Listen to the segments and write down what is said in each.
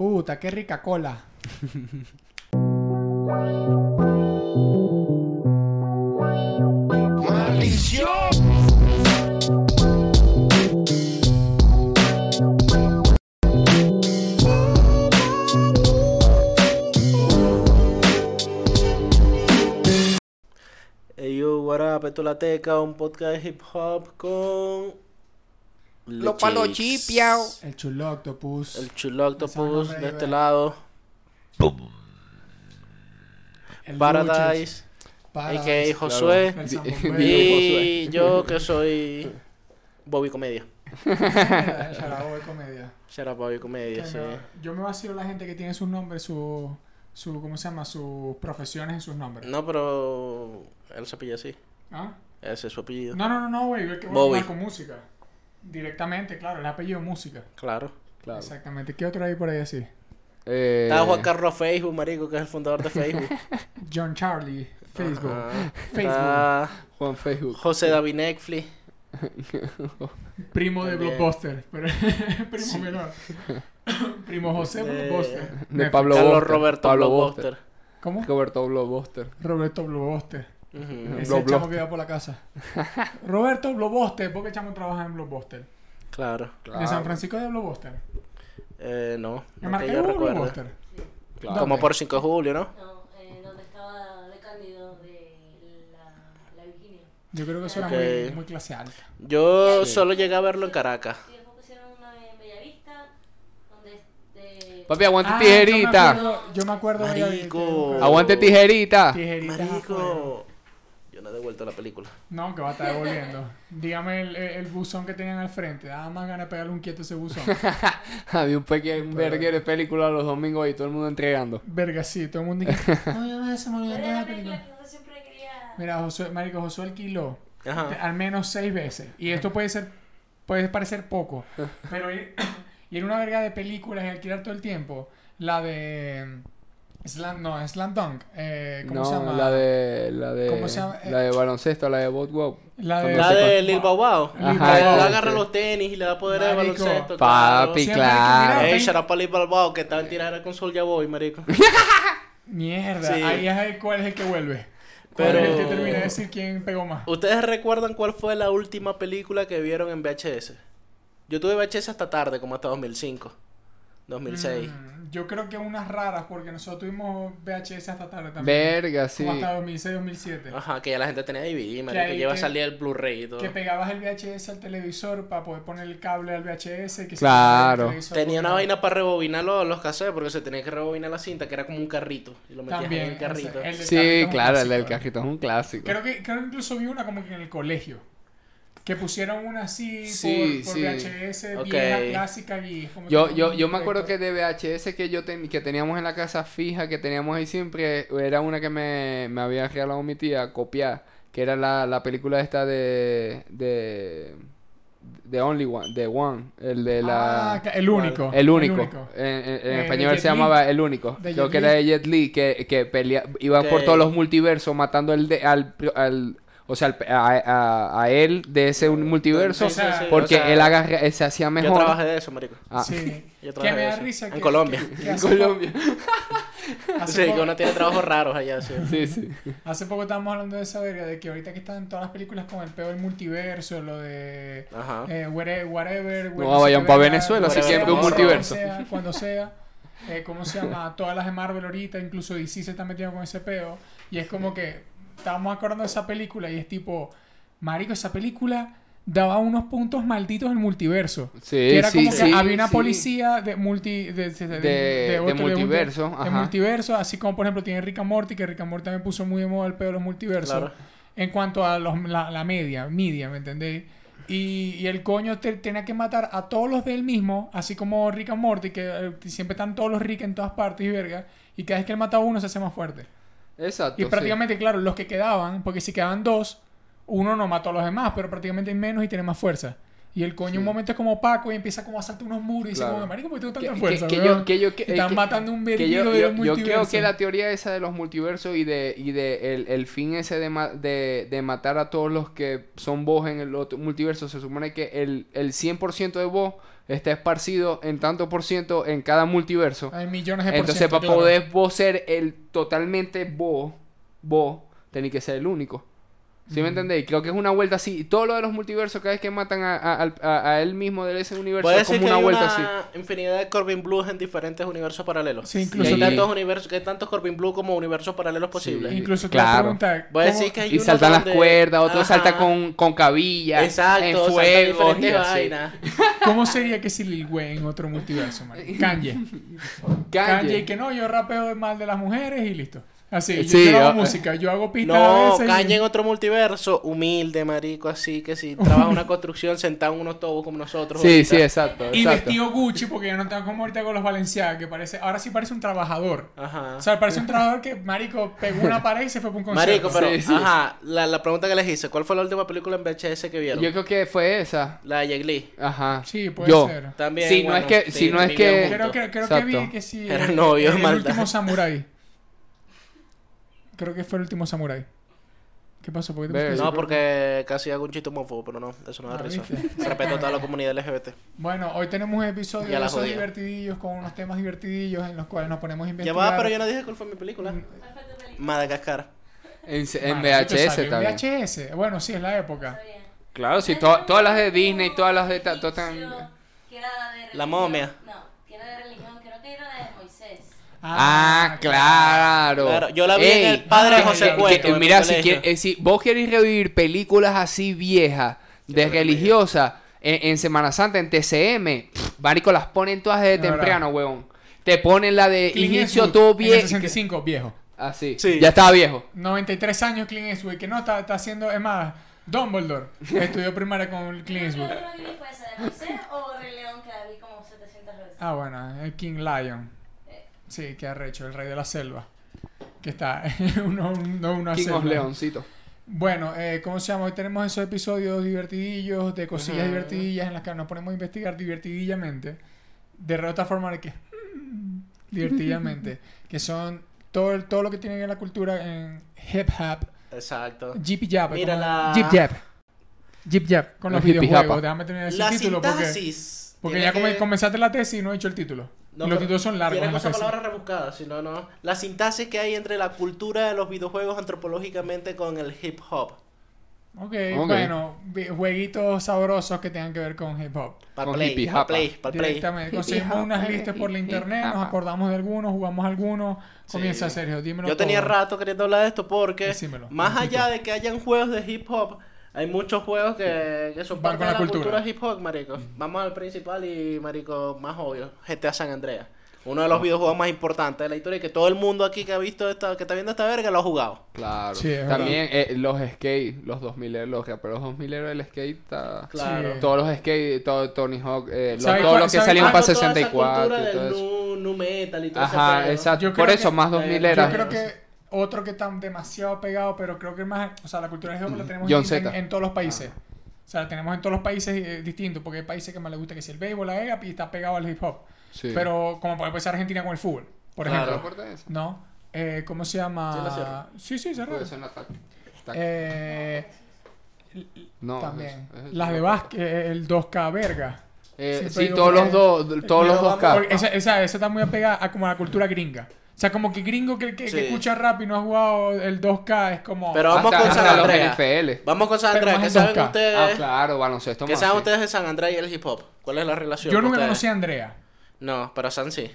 Puta, qué rica cola. Hey yo, what up, esto es La un podcast de hip hop con... Los palos Lechix. chipiao. El chulo octopus. El chulo octopus de este lado. el Paradise, Paradise. a.k.a. Josué. Sambo Y yo que soy Bobby Comedia. Charabo de comedia. Out Bobby Comedia, Que sí. me- Yo me vacilo la gente que tiene sus nombres, su, su, ¿cómo se llama? Sus profesiones en sus nombres. No, pero él se pilla así. ¿Ah? Ese es su apellido. No, no, no, no, güey. Que Bobby. con música. Directamente, claro, el apellido música. Claro. Claro. Exactamente. ¿Qué otro hay por ahí así? Eh, Está Juan Carlos Facebook, marico, que es el fundador de Facebook. John Charlie, Facebook. Ajá. Facebook. Está Juan Facebook. José David Netflix. Primo de También. Blockbuster. Pero, primo menor. Primo José De- Blockbuster. De. Pablo Carlos Buster, Roberto Pablo Blockbuster. ¿Cómo? Roberto Blockbuster. Roberto Blockbuster. Ese Block- es el chamo que va por la casa. Roberto Blockbuster. ¿Por qué el chamo trabaja en Blockbuster? Claro. ¿De San Francisco de Blockbuster? Eh, no. ¿En no que yo? Claro. Como por 5 de julio, ¿no? No, eh, donde estaba de Cándido de la, la Virginia. Yo creo que eso era Ok. muy, muy clase alta. Yo Sí. solo llegué a verlo en Caracas. Y después pusieron una en Bellavista, donde de... Papi, aguante Ah, tijerita. Yo me acuerdo, yo me acuerdo de- Marico. de- Aguante tijerita. Tijeritas afuera. Marico. Yo no he devuelto la película. No, que va a estar devolviendo. Dígame el, el, el buzón que tenían al frente. Daba más ganas de pegarle un quieto a ese buzón. Había un pequeño un verguero de película los domingos y todo el mundo entregando. Verga, sí, todo el mundo dice. No, se me olvidó la la película. Mira, Josué, Marico, Josué alquiló al menos seis veces. Y esto puede ser, puede parecer poco. Pero ir, ir a una verga de películas y alquilar todo el tiempo. La de. Slam, no, Slam Dunk. Eh, ¿Cómo no, se llama? la de la de ¿Cómo se llama? la de baloncesto, la de Botwop. La de. La de Lil Bow Wow. Le ese. agarra los tenis y le da poder de baloncesto. Papi, claro. que Ey, shout out Lil Bow Wow, que estaba en tiradera con Soulja Boy, marico. Mierda, Sí. ahí es el- cuál es el que vuelve. ¿Cuál es el que Pero- termina de decir quién pegó más? ¿Ustedes recuerdan cuál fue la última película que vieron en VHS? Yo tuve VHS hasta tarde, como hasta 2005. 2006. Mm, yo creo que unas raras, porque nosotros tuvimos VHS hasta tarde también. Verga, sí. Como hasta 2006, 2007. Ajá, que ya la gente tenía DVD, ahí Que iba a que- salir el Blu-ray y todo. Que pegabas el VHS al televisor para poder poner el cable al VHS. Que se Claro. televisor Tenía una vaina para rebobinar los, los cassettes porque se tenía que rebobinar la cinta, que era como un carrito. Y lo metías También. en el carrito. ese- el del carrito Sí, claro, el del clásico. cajito es un clásico. Creo que, creo que incluso vi una como que en el colegio. Que pusieron una así Sí, por, por sí. VHS Ok. vieja, clásica y como Yo, que- yo, yo me acuerdo que de VHS que yo ten- que teníamos en la casa fija, que teníamos ahí siempre, era una que me, me había regalado mi tía, copiar, que era la, la película esta de, de, de Only One, de One, el de la... Ah, el único. El único. En, en- en Eh, español se llamaba El único. De Creo Jet que era de Jet Li, que, que pelea, iba por todos los multiversos matando el de, al, al- o sea, a, a- a él de ese multiverso. Sí, sí, sí, Porque o sea, él agarra, él se hacía Yo mejor. trabajé de eso, marico. Ah, Sí. Yo que trabajé me de da eso. risa En que- Colombia. que- que en Colombia. Sí, que poco- uno tiene trabajos raros allá, sí. Sí, sí. Hace poco estábamos hablando de esa verga, de que ahorita que están todas las películas con el peor del multiverso, lo de Ajá. eh, where- whatever, where No, vayan qué pa' verga, Venezuela, whatever, si quieren cuando un multiverso. Cuando sea, cuando sea. Eh, ¿Cómo se llama? Todas las de Marvel ahorita, incluso DC se está metiendo con ese peo. Y es como que estábamos acordando de esa película y es tipo, marico, esa película daba unos puntos malditos del multiverso. Sí, que era sí, como que sí, había una sí. policía de multi de, de, de- De- otro- de multiverso, ajá. multiverso, así como por ejemplo tiene Rick and Morty, que Rick and Morty también puso muy de moda el pedo de los multiversos. Claro. En cuanto a los, la, la media, media, ¿me entendéis? Y, y el coño te- tenía que matar a todos los de él mismo, así como Rick and Morty, que eh, siempre están todos los Rick en todas partes y verga. Y cada vez que él mata a uno se hace más fuerte. Exacto. Y sí. prácticamente, claro, los que quedaban, porque si quedaban dos, uno no mató a los demás, pero prácticamente hay menos y tiene más fuerza. Y el coño Sí. un momento es como Paco y empieza como a saltar unos muros y dice como, marico, ¿por qué tengo tanta que- fuerza? que weón?" yo, que yo, que, Están matando un que yo, verguero yo, de yo creo que la teoría esa de los multiversos y de, y de el, el fin ese de, ma- de, de matar a todos los que son vos en el otro multiverso, se supone que el, el 100% de vos está esparcido en tanto por ciento en cada multiverso. Hay millones de por Entonces, ciento, para claro. poder vos ser el totalmente vos, vos, tenés que ser el único. ¿Sí me entendéis? Creo que es una vuelta así. Todo lo de los multiversos, cada vez que matan a, a- al- a- a él mismo de ese universo, Puede es como una hay vuelta una así. infinidad de Corbin Blues en diferentes universos paralelos. Sí, incluso hay Sí. tantos universos, que hay tantos Corbin Blue como universos paralelos posibles. Incluso te Claro. voy a preguntar, Voy a ¿cómo- decir que hay Y saltan las donde- cuerdas, otro Ajá. salta con, con cabilla, Exacto, en fuego, y así. ¿Cómo sería que si Lil Wayne en otro multiverso, man? Kanye. Kanye, Kanye. que no, yo rapeo mal de las mujeres y listo. Así, yo- Sí, yo, no hago ah, música, yo hago pistas a No, y- Kanye en otro multiverso, humilde, marico, así que si trabaja en una construcción sentado en unos tobos como nosotros. Sí, ahorita. sí, exacto. Y exacto. vestido Gucci porque yo no tengo como ahorita con los Valenciaga, que parece, ahora sí parece un trabajador. Ajá. O sea, parece un trabajador que, marico, pegó una pared y se fue por un concierto. Marico, pero, Sí, sí. ajá, la, la pregunta que les hice, ¿cuál fue la última película en VHS que vieron? Yo creo que fue esa. La de Jet Li. Ajá. Sí, puede Yo. ser. También, Si no bueno, es que- sí, si no es que-. Creo que, creo que vi que sí. Eran el- novios, el, maldad. último samurái. Creo que fue el último samurái. ¿Qué pasó? ¿Por qué te No, porque casi hago un chiste homófobo, pero no, eso no da Ah, risa. Respeto a toda la comunidad LGBT. Bueno, hoy tenemos un episodio Ya de esos jodía. divertidillos con unos temas divertidillos en los cuales nos ponemos a Ya investigar. va, pero yo no dije cuál fue mi película. Mm. Madagascar. En, en VHS salió en también. VHS. Bueno, sí, es la época. Claro, sí, to- todas las de Disney, todas las de... ta- to- tan- La momia. No, que era de religión, creo que era de. Ah, claro. Claro, yo la vi en el Padre ah, José que- Cueto. que- mira, si, quiere- eh, si vos querés revivir películas así viejas, de religiosas, en, en Semana Santa, en TCM, pff, marico, las ponen todas desde De verdad. temprano, huevón. Te ponen la de inicio todo bien. 65, viejo. Así, Sí. ya estaba viejo. 93 años Clint Eastwood, que no está, está haciendo, es más, Dumbledore, estudió primaria con Clint ¿Qué Eastwood. fue esa de o Rey León que la vi como 700 veces? Ah, bueno, el King Lion. Sí, que arrecho, el rey de la selva. Que está uno, uno, una King selva. of Leoncito. Bueno, eh, ¿cómo se llama? Hoy tenemos esos episodios divertidillos, de cosillas Ujú. divertidillas en las que nos ponemos a investigar divertidillamente. De otra forma de que... divertidamente. que son todo, el- todo lo que tiene en la cultura en hip hop. Exacto. Jeep Jab. Mira la- Jeep Jab. Jeep Jab. Con los hippie videojuegos. Déjame terminar ese La título sintaxis. Porque tiene ya que- comenzaste la tesis y no he dicho el título. No, y los títulos son largos. Tiene tesis. palabras rebuscadas, si no, no. La sintaxis que hay entre la cultura de los videojuegos antropológicamente con el hip hop. Ok, Ok. bueno, jueguitos sabrosos que tengan que ver con hip hop. Para play, play, para play. Directamente. Conseguimos unas listas por la internet, nos acordamos de algunos, jugamos algunos. Sí. Comienza Sergio, dímelo Yo tenía rato queriendo hablar de esto porque Decímelo, más allá de que hayan juegos de hip hop, hay muchos juegos que, que son Van parte de la cultura. cultura. hip hop, marico. Vamos al principal y, marico, más obvio, GTA San Andreas. Uno de los videojuegos más importantes de la historia y que todo el mundo aquí que ha visto esta, que está viendo esta verga lo ha jugado. Claro. Sí, es También eh, los skate, los 2000 los raperos 2000 el skate está... Claro. Sí. Todos los skate, todo, Tony Hawk, eh, los- ¿Sabe todos los que sabe salieron para Toda esa 64 cultura y todo del eso. nu, nu metal y todo Ajá, ese exacto. Yo Por eso, que- más eh, 2000 yo era. Yo creo que otro que está demasiado pegado, pero creo que más, o sea, la cultura hip hop la tenemos John en, en todos los países. O sea, la tenemos en todos los países eh, distintos, porque hay países que más les gusta que si el béisbol, la EGA, y está pegado al hip hop. Sí. Pero como puede ser Argentina con el fútbol, por ejemplo. ¿Te acuerdas de? ¿No? Eh, ¿Cómo se llama? Sí. Sí. Ataque. Eh, no, también. es- es- Las de básquet, el 2K verga. Eh, sí, todos los dos, todos los dos K. Esa, esa, esa está muy apegada a como a la cultura gringa. O sea, como que gringo que, que, que Sí. escucha rap y no ha jugado el 2K es como... Pero vamos Hasta- con San Andreas. Vamos con San Andreas. ¿Qué en saben 2K. ustedes? Ah, claro, baloncesto ¿Qué saben sí. ustedes de San Andreas y el hip hop? ¿Cuál es la relación? Yo nunca ustedes? conocí a Andrea. No, pero San sí.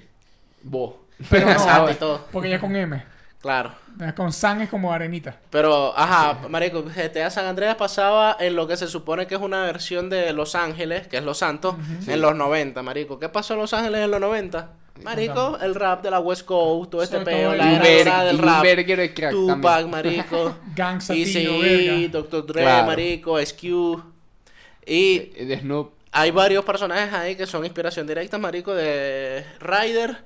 Vos. Pero no, y todo. porque ella es con M. Claro. Con San es como arenita. Pero, ajá, marico, GTA San Andreas pasaba en lo que se supone que es una versión de Los Ángeles, que es Los Santos, en los 90, marico. ¿Qué pasó en Los Ángeles en los 90? Marico, el rap de la West Coast, todo este peo, la era del rap. Berger el crack Tupac, también. marico. Gangsta Easy, verga. Dr. Dre, Claro. marico, SQ. Y Eh, De Snoop. hay varios personajes ahí que son inspiración directa, marico, de Ryder.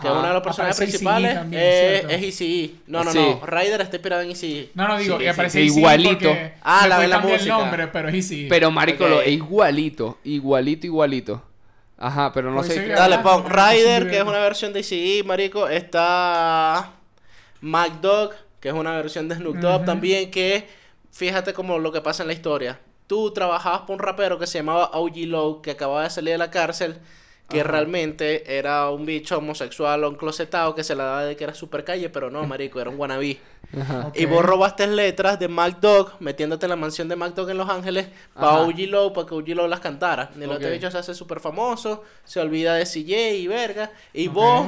Que Ajá. uno de los personajes Aparece Eazy-E principales también, es, ¿cierto? es Eazy-E. No, no, Sí. no. Ryder está inspirado en Eazy-E. No, no, digo, Sí, sí, aparece igualito. Ah, la de la música. el nombre, pero es Easy. Pero, marico, Ok. lo, igualito. Igualito, igualito. Ajá, pero no sé. Dale, pon sí, que es una versión de Eazy-E, marico. Está Mac Dog, que es una versión de Snoop Dogg también, que fíjate como lo que pasa en la historia. tú trabajabas por un rapero que se llamaba OG Low, que acababa de salir de la cárcel, que Ajá. realmente era un bicho homosexual o enclosetado que se la daba de que era super calle, pero no, marico, era un wannabe. Ajá. Y vos robaste letras de Mac Dog, metiéndote en la mansión de Mac Dog en Los Ángeles, para. OG Low, para que OG Low las cantara. Y el otro bicho se hace súper famoso, se olvida de CJ y verga, y vos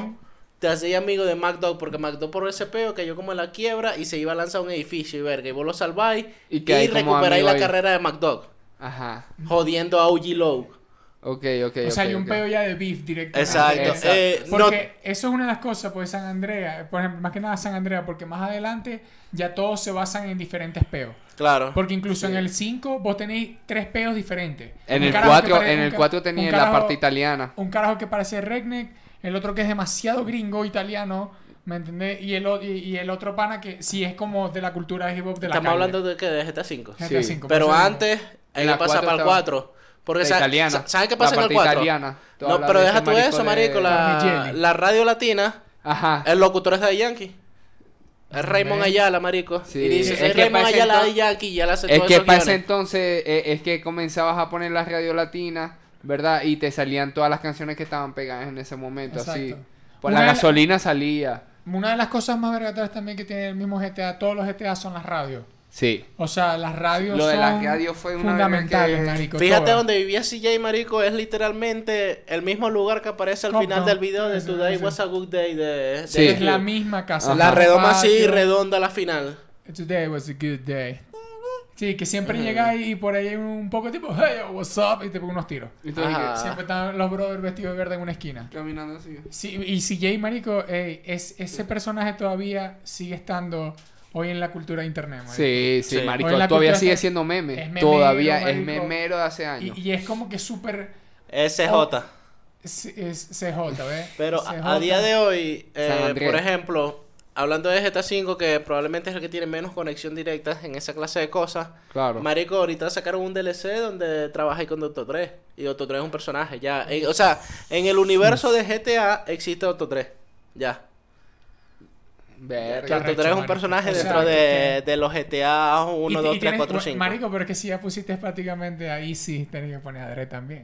te hacías amigo de Mac Dog, porque Mac Dog por ese peo cayó como en la quiebra y se iba a lanzar un edificio y verga, y vos lo salváis Y y, recuperáis la ahí. carrera de Mac Dog, Ajá. jodiendo a OG Low. Ok, ok. O sea, ok, hay un ok. peo ya de beef directo. Exacto. Exacto. Eh, no- Porque eso es una de las cosas, pues San Andrea, por ejemplo, más que nada San Andrea, porque más adelante ya todos se basan en diferentes peos. claro. Porque incluso Sí. en el 5 vos tenéis tres peos diferentes. En Un el carajo que 4 pare- en el ca- 4 un tenía la carajo- parte italiana. Un carajo que parece redneck, el otro que es demasiado gringo italiano, ¿me entendés? Y el, y, y el otro pana que sí es como de la cultura de hip hop de la Estamos calle. hablando de qué, de GTA 5. GTA Sí. V, por Pero eso digo. antes, que la pasar cuatro para el estaba- 4. Porque La sa- italiana. sa- ¿saben qué La pasa en el parte 4? italiana. Tú No, pero de deja tú marico eso, de- marico. La, la radio latina, Ajá. el locutor es de Yankee. Es Raymond. Ayala, marico. Sí. Y dice, Es que Raymond Ayala de Yankee y ya le hace Es que esos para ese guiones. entonces eh, es que comenzabas a poner la radio latina, ¿verdad? Y te salían todas las canciones que estaban pegadas en ese momento, así. Pues Una la la- gasolina salía. Una de las cosas más vergatadas también que tiene el mismo GTA, todos los GTA son las radios. Sí. O sea, las radios Lo de son las radios fue una fundamentales, que- marico, Fíjate todas. donde vivía CJ, marico, es literalmente el mismo lugar que aparece al Compton. final del video de Today sí. Was a Good Day de, de Sí. Es la misma casa. Ajá. La redoma así, redonda la final. Today was a good day. Sí, que siempre llega y por ahí hay un poco tipo, hey, what's up? Y te pone unos tiros. Y. Siempre están los brothers vestidos de verde en una esquina. caminando así. Sí, y CJ Marico, ey, es, ese personaje todavía sigue estando hoy en la cultura de internet, marico. Sí, sí, Sí. marico. Todavía sigue siendo meme. es memero, todavía es memero de hace años. Y, y es como que súper es, es CJ, ¿ves? Pero CJ. a, a día de hoy, eh, por ejemplo, hablando de GTA V, que probablemente es el que tiene menos conexión directa en esa clase de cosas, Claro. Marico, ahorita sacaron un DLC donde trabaja con Doctor 3. Y Doctor 3 es un personaje, ya. Eh, o sea, en el universo de GTA existe Doctor 3. Ya. Verga. Qué Doctor 3 es arrecho, un personaje O sea, dentro que- de, de los GTA 1, Y- 2, y 3, tienes- 4, 5. Marico, pero es que si ya pusiste prácticamente ahí sí tenés que poner a Dre también.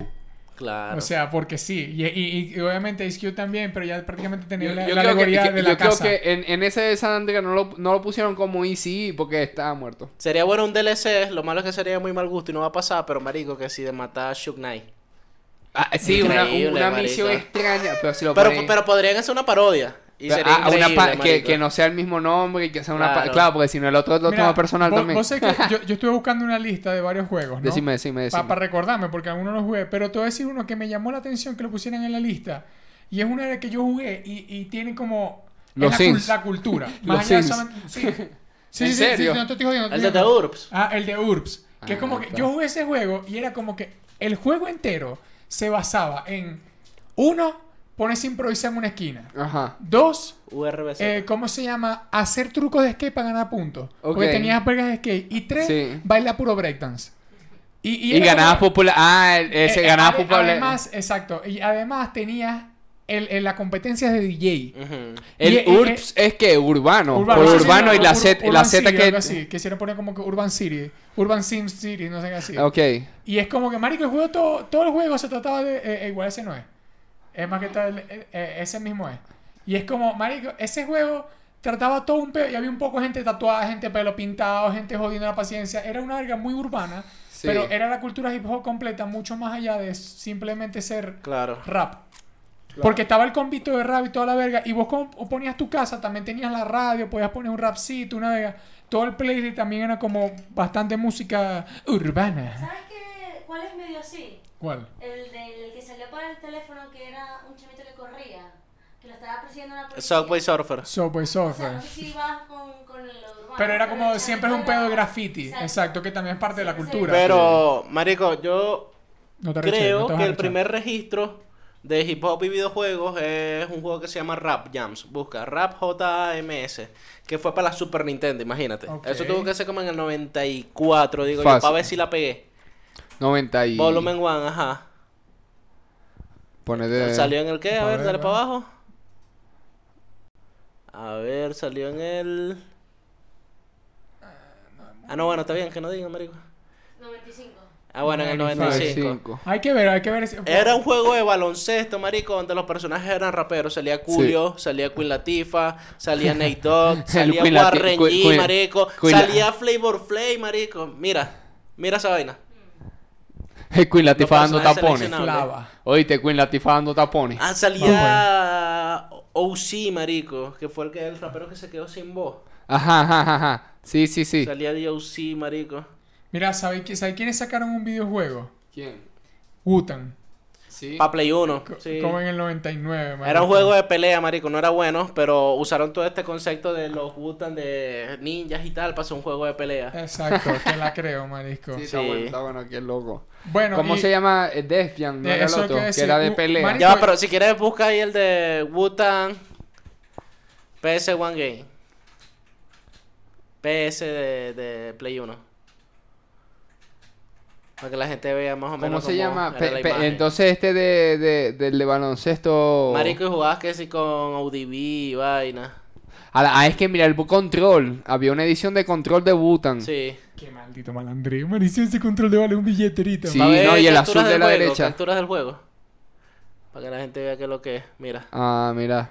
Claro. O sea, porque sí. Y, y- y obviamente Ice Cube también, pero ya prácticamente tenía Yo, la, yo la que, alegoría que- de yo la creo casa. que en, en ese de San Andreas no lo, no lo pusieron como Easy porque estaba muerto. Sería bueno un DLC, lo malo es que sería muy mal gusto y no va a pasar, pero marico, que si de matar a Shook Knight. Ah, sí, una, Increíble, una misión extraña, pero si lo Pero, ponen- pero podrían hacer una parodia. Y sería ah, una pa- que, no sea el mismo nombre y que sea una... pa- Claro. Claro, porque si no el otro lo Mira, toma personal vos- también. vos sé que yo, yo estuve buscando una lista de varios juegos, ¿no? Decime, decime, decime. Para recordarme, porque algunos los jugué. Pero te voy a decir uno que me llamó la atención que lo pusieran en la lista. Y es una de que yo jugué y, y tiene como... Los la, cul- Sims. la cultura. Los Más allá de Sims. solamente- Sí. Sí, ¿En sí, serio? sí, no te estoy jodiendo, El de. Urbs. Ah, el de URBS. Que es Ah, como que yo jugué ese juego y era como que el juego entero se basaba en... Uno, ponerse a improvisar en una esquina. Ajá. Dos, URBC. eh, ¿cómo se llama? Hacer trucos de skate para ganar puntos. Porque Ok. tenías vergas de skate. Y tres, Sí. bailar puro breakdance. Y, Y, era ganabas popular... Ah, ese eh, ganabas ade- popular... Además, exacto. Y además tenías el, el- la competencia de DJ. El y- y- URBS es que urbano. Urbano, sí, urbano y no, la Ur- Z, la Z que... así. Quisieron poner como que Urban City. Urban Sim City, no sé qué así. Ok. Y es como que, marico, el juego, todo, todo el juego se trataba de... eh, eh, igual ese no es. Es más que todo, el- eh, eh, ese mismo es. Y es como, marico, ese juego trataba todo un peo y había un poco de gente tatuada, gente pelo pintado, gente jodiendo la paciencia. Era una verga muy urbana, Sí. pero era la cultura hip hop completa, mucho más allá de simplemente ser Claro. rap. Porque estaba el convito de rap y toda la verga. Y vos como ponías tu casa, también tenías la radio, podías poner un rapcito, una verga. Todo el playlist también era como bastante música urbana. ¿Sabes qué? ¿Cuál es medio así? ¿Cuál? El del que salió para el teléfono que era un chamito que corría. Que lo estaba persiguiendo una policía. Subway Surfer. Subway O sea, Surfer. no sé si vas con, con lo urbano. Pero era como siempre es un pedo de graffiti. Exacto, que también es parte de la cultura. Pero, marico, yo No te creo no te vas que el primer registro de hip hop y videojuegos es un juego que se llama Rap Jams. Busca Rap J-A-M-S. Que fue para la Super Nintendo, imagínate. Eso tuvo que ser como en el 94, digo yo, para ver si la pegué. 90 y... Volumen 1, ajá. Ponete... ¿Salió en el qué? A ver, ver, dale para abajo. A ver, salió en el. Ah, no, bueno, está bien, que no digan, marico. 95. Ah, bueno, en el 95. 95. Hay que ver, hay que ver. ese- Era un juego de baloncesto, marico, donde los personajes eran raperos. Salía Julio, salía Queen Latifah, salía Nate Dogg, salía Warren G, marico. Queen salía Flavor Flay, marico. Mira, mira esa vaina. Queen Latifah dando tapones. Oíste, Queen Latifah dando tapones. Ah, salía OC, marico, que fue el que el rapero que se quedó sin voz. Ajá, ajá, ajá. Sí, sí, sí. Salía de OC, marico. Mira, ¿sabéis qui- ¿sabéis quiénes sacaron un videojuego? ¿Quién? Wutan. Sí. Pa' Play 1. Co- sí. Como en el 99. Era marico. un juego de pelea, marico, no era bueno, pero usaron todo este concepto de los Wutan de ninjas y tal para hacer un juego de pelea. Exacto, que la creo, marisco. Sí, está bueno, está bueno, qué loco. Bueno, ¿Cómo y- se llama? Eh, Def Jam, ¿no Eh, era el otro? que era de pelea. marico- Ya, pero si quieres busca ahí el de Wutan PS1 Game. PS de, de Play 1. Para que la gente vea más o ¿Cómo menos se cómo llama? era Pe- la pe- imagen. entonces este de, de, del de baloncesto... Marico, y jugabas que sí con ODB y vaina. A la- ah, es que mira, el Control. Había una edición de Control de Butan. Sí. Qué maldito malandrío. Maricio, ese control de vale un billeterito. Sí, ver no, y el azul de la juego, derecha. Capturas del juego. Para que la gente vea qué es lo que es. Mira. Ah, mira.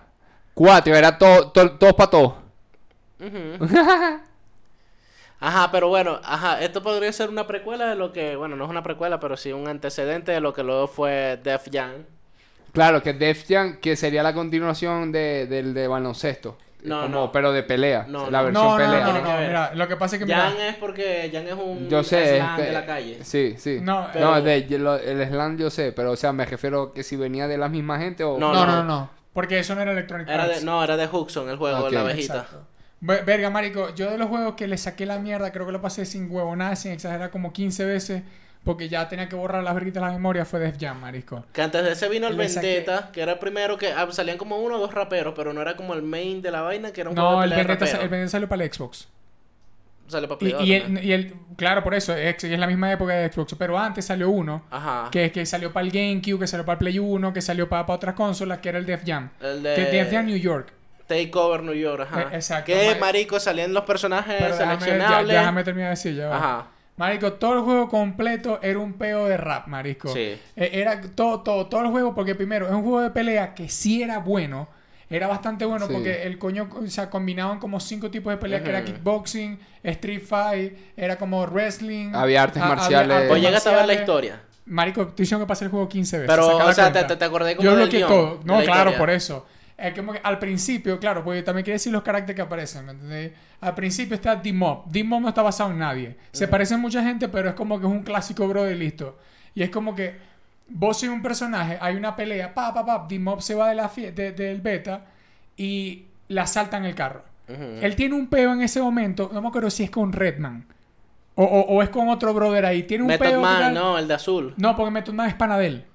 Cuatro, era todo, to, todos para todos. Ujú. Ajá, pero bueno, ajá, esto podría ser una precuela de lo que, bueno, no es una precuela, pero sí un antecedente de lo que luego fue Def Jam. Claro, que Def Jam, que sería la continuación de, del de baloncesto. No, Como- no. Pero de pelea. No, la no. versión No, no, pelea. no, no, ver. mira, lo que pasa es que mira, Jan es porque Jan es un Yo sé. slam es de la calle. Sí, sí. No, No, pero- de, lo- el slam yo sé, pero o sea, me refiero que si venía de la misma gente o... No, no, no, no, porque eso no era Electronic Era de, no, era de Huxon, el juego Ok. de la abejita. Exacto. Ve- Verga, marico, yo de los juegos que le saqué la mierda, creo que lo pasé sin huevo nada, sin exagerar como 15 veces, porque ya tenía que borrar las verguitas de la memoria, fue Def Jam, marisco. Que antes de ese vino el Le saqué- Vendetta, que era el primero que ah, salían como uno o dos raperos, pero no era como el main de la vaina, que era un No, juego de el de Vendetta, el salió para el Xbox. Sale para Y, Play y 2 también. el, y el- claro, por eso, es, es la misma época de Xbox, pero antes salió uno, Ajá. que, que salió para el GameCube, que salió para el Play 1, que salió para, para otras consolas, que era el Def Jam. El de Que Def Jam New York. Takeover New York, ajá. Eh, exacto, Que marico. marico salían los personajes Pero déjame, ya- seleccionables. déjame terminar de decir, ya va. Ajá. Marico, todo el juego completo era un peo de rap, marico. Sí. Eh, Era todo, todo, todo el juego, porque primero, es un juego de pelea que sí era bueno. Era bastante bueno Sí. porque el coño, o sea, combinaban como cinco tipos de pelea, que era kickboxing, street fight, era como wrestling. Había artes marciales. artes Pues llegaste a ver la historia. Marico, te hicieron que pasé el juego 15 veces. Pero, o sea, te, te, acordé como Yo bloqueé todo. No, la claro, historia. por eso. Es como que al principio, claro, porque también quiere decir los caracteres que aparecen, ¿me entendés? Al principio está D-Mob. D-Mob no está basado en nadie. Se parece a mucha gente, pero es como que es un clásico bro de listo. Y es como que vos sois un personaje, hay una pelea, pa, pa, pa, D-Mob se va de la de- del beta y la salta en el carro. Él tiene un peo en ese momento, no me acuerdo si es con Redman o, o- o es con otro brother ahí. Tiene un Method peo. Man, no, el de azul. No, porque Method Man es pana de él.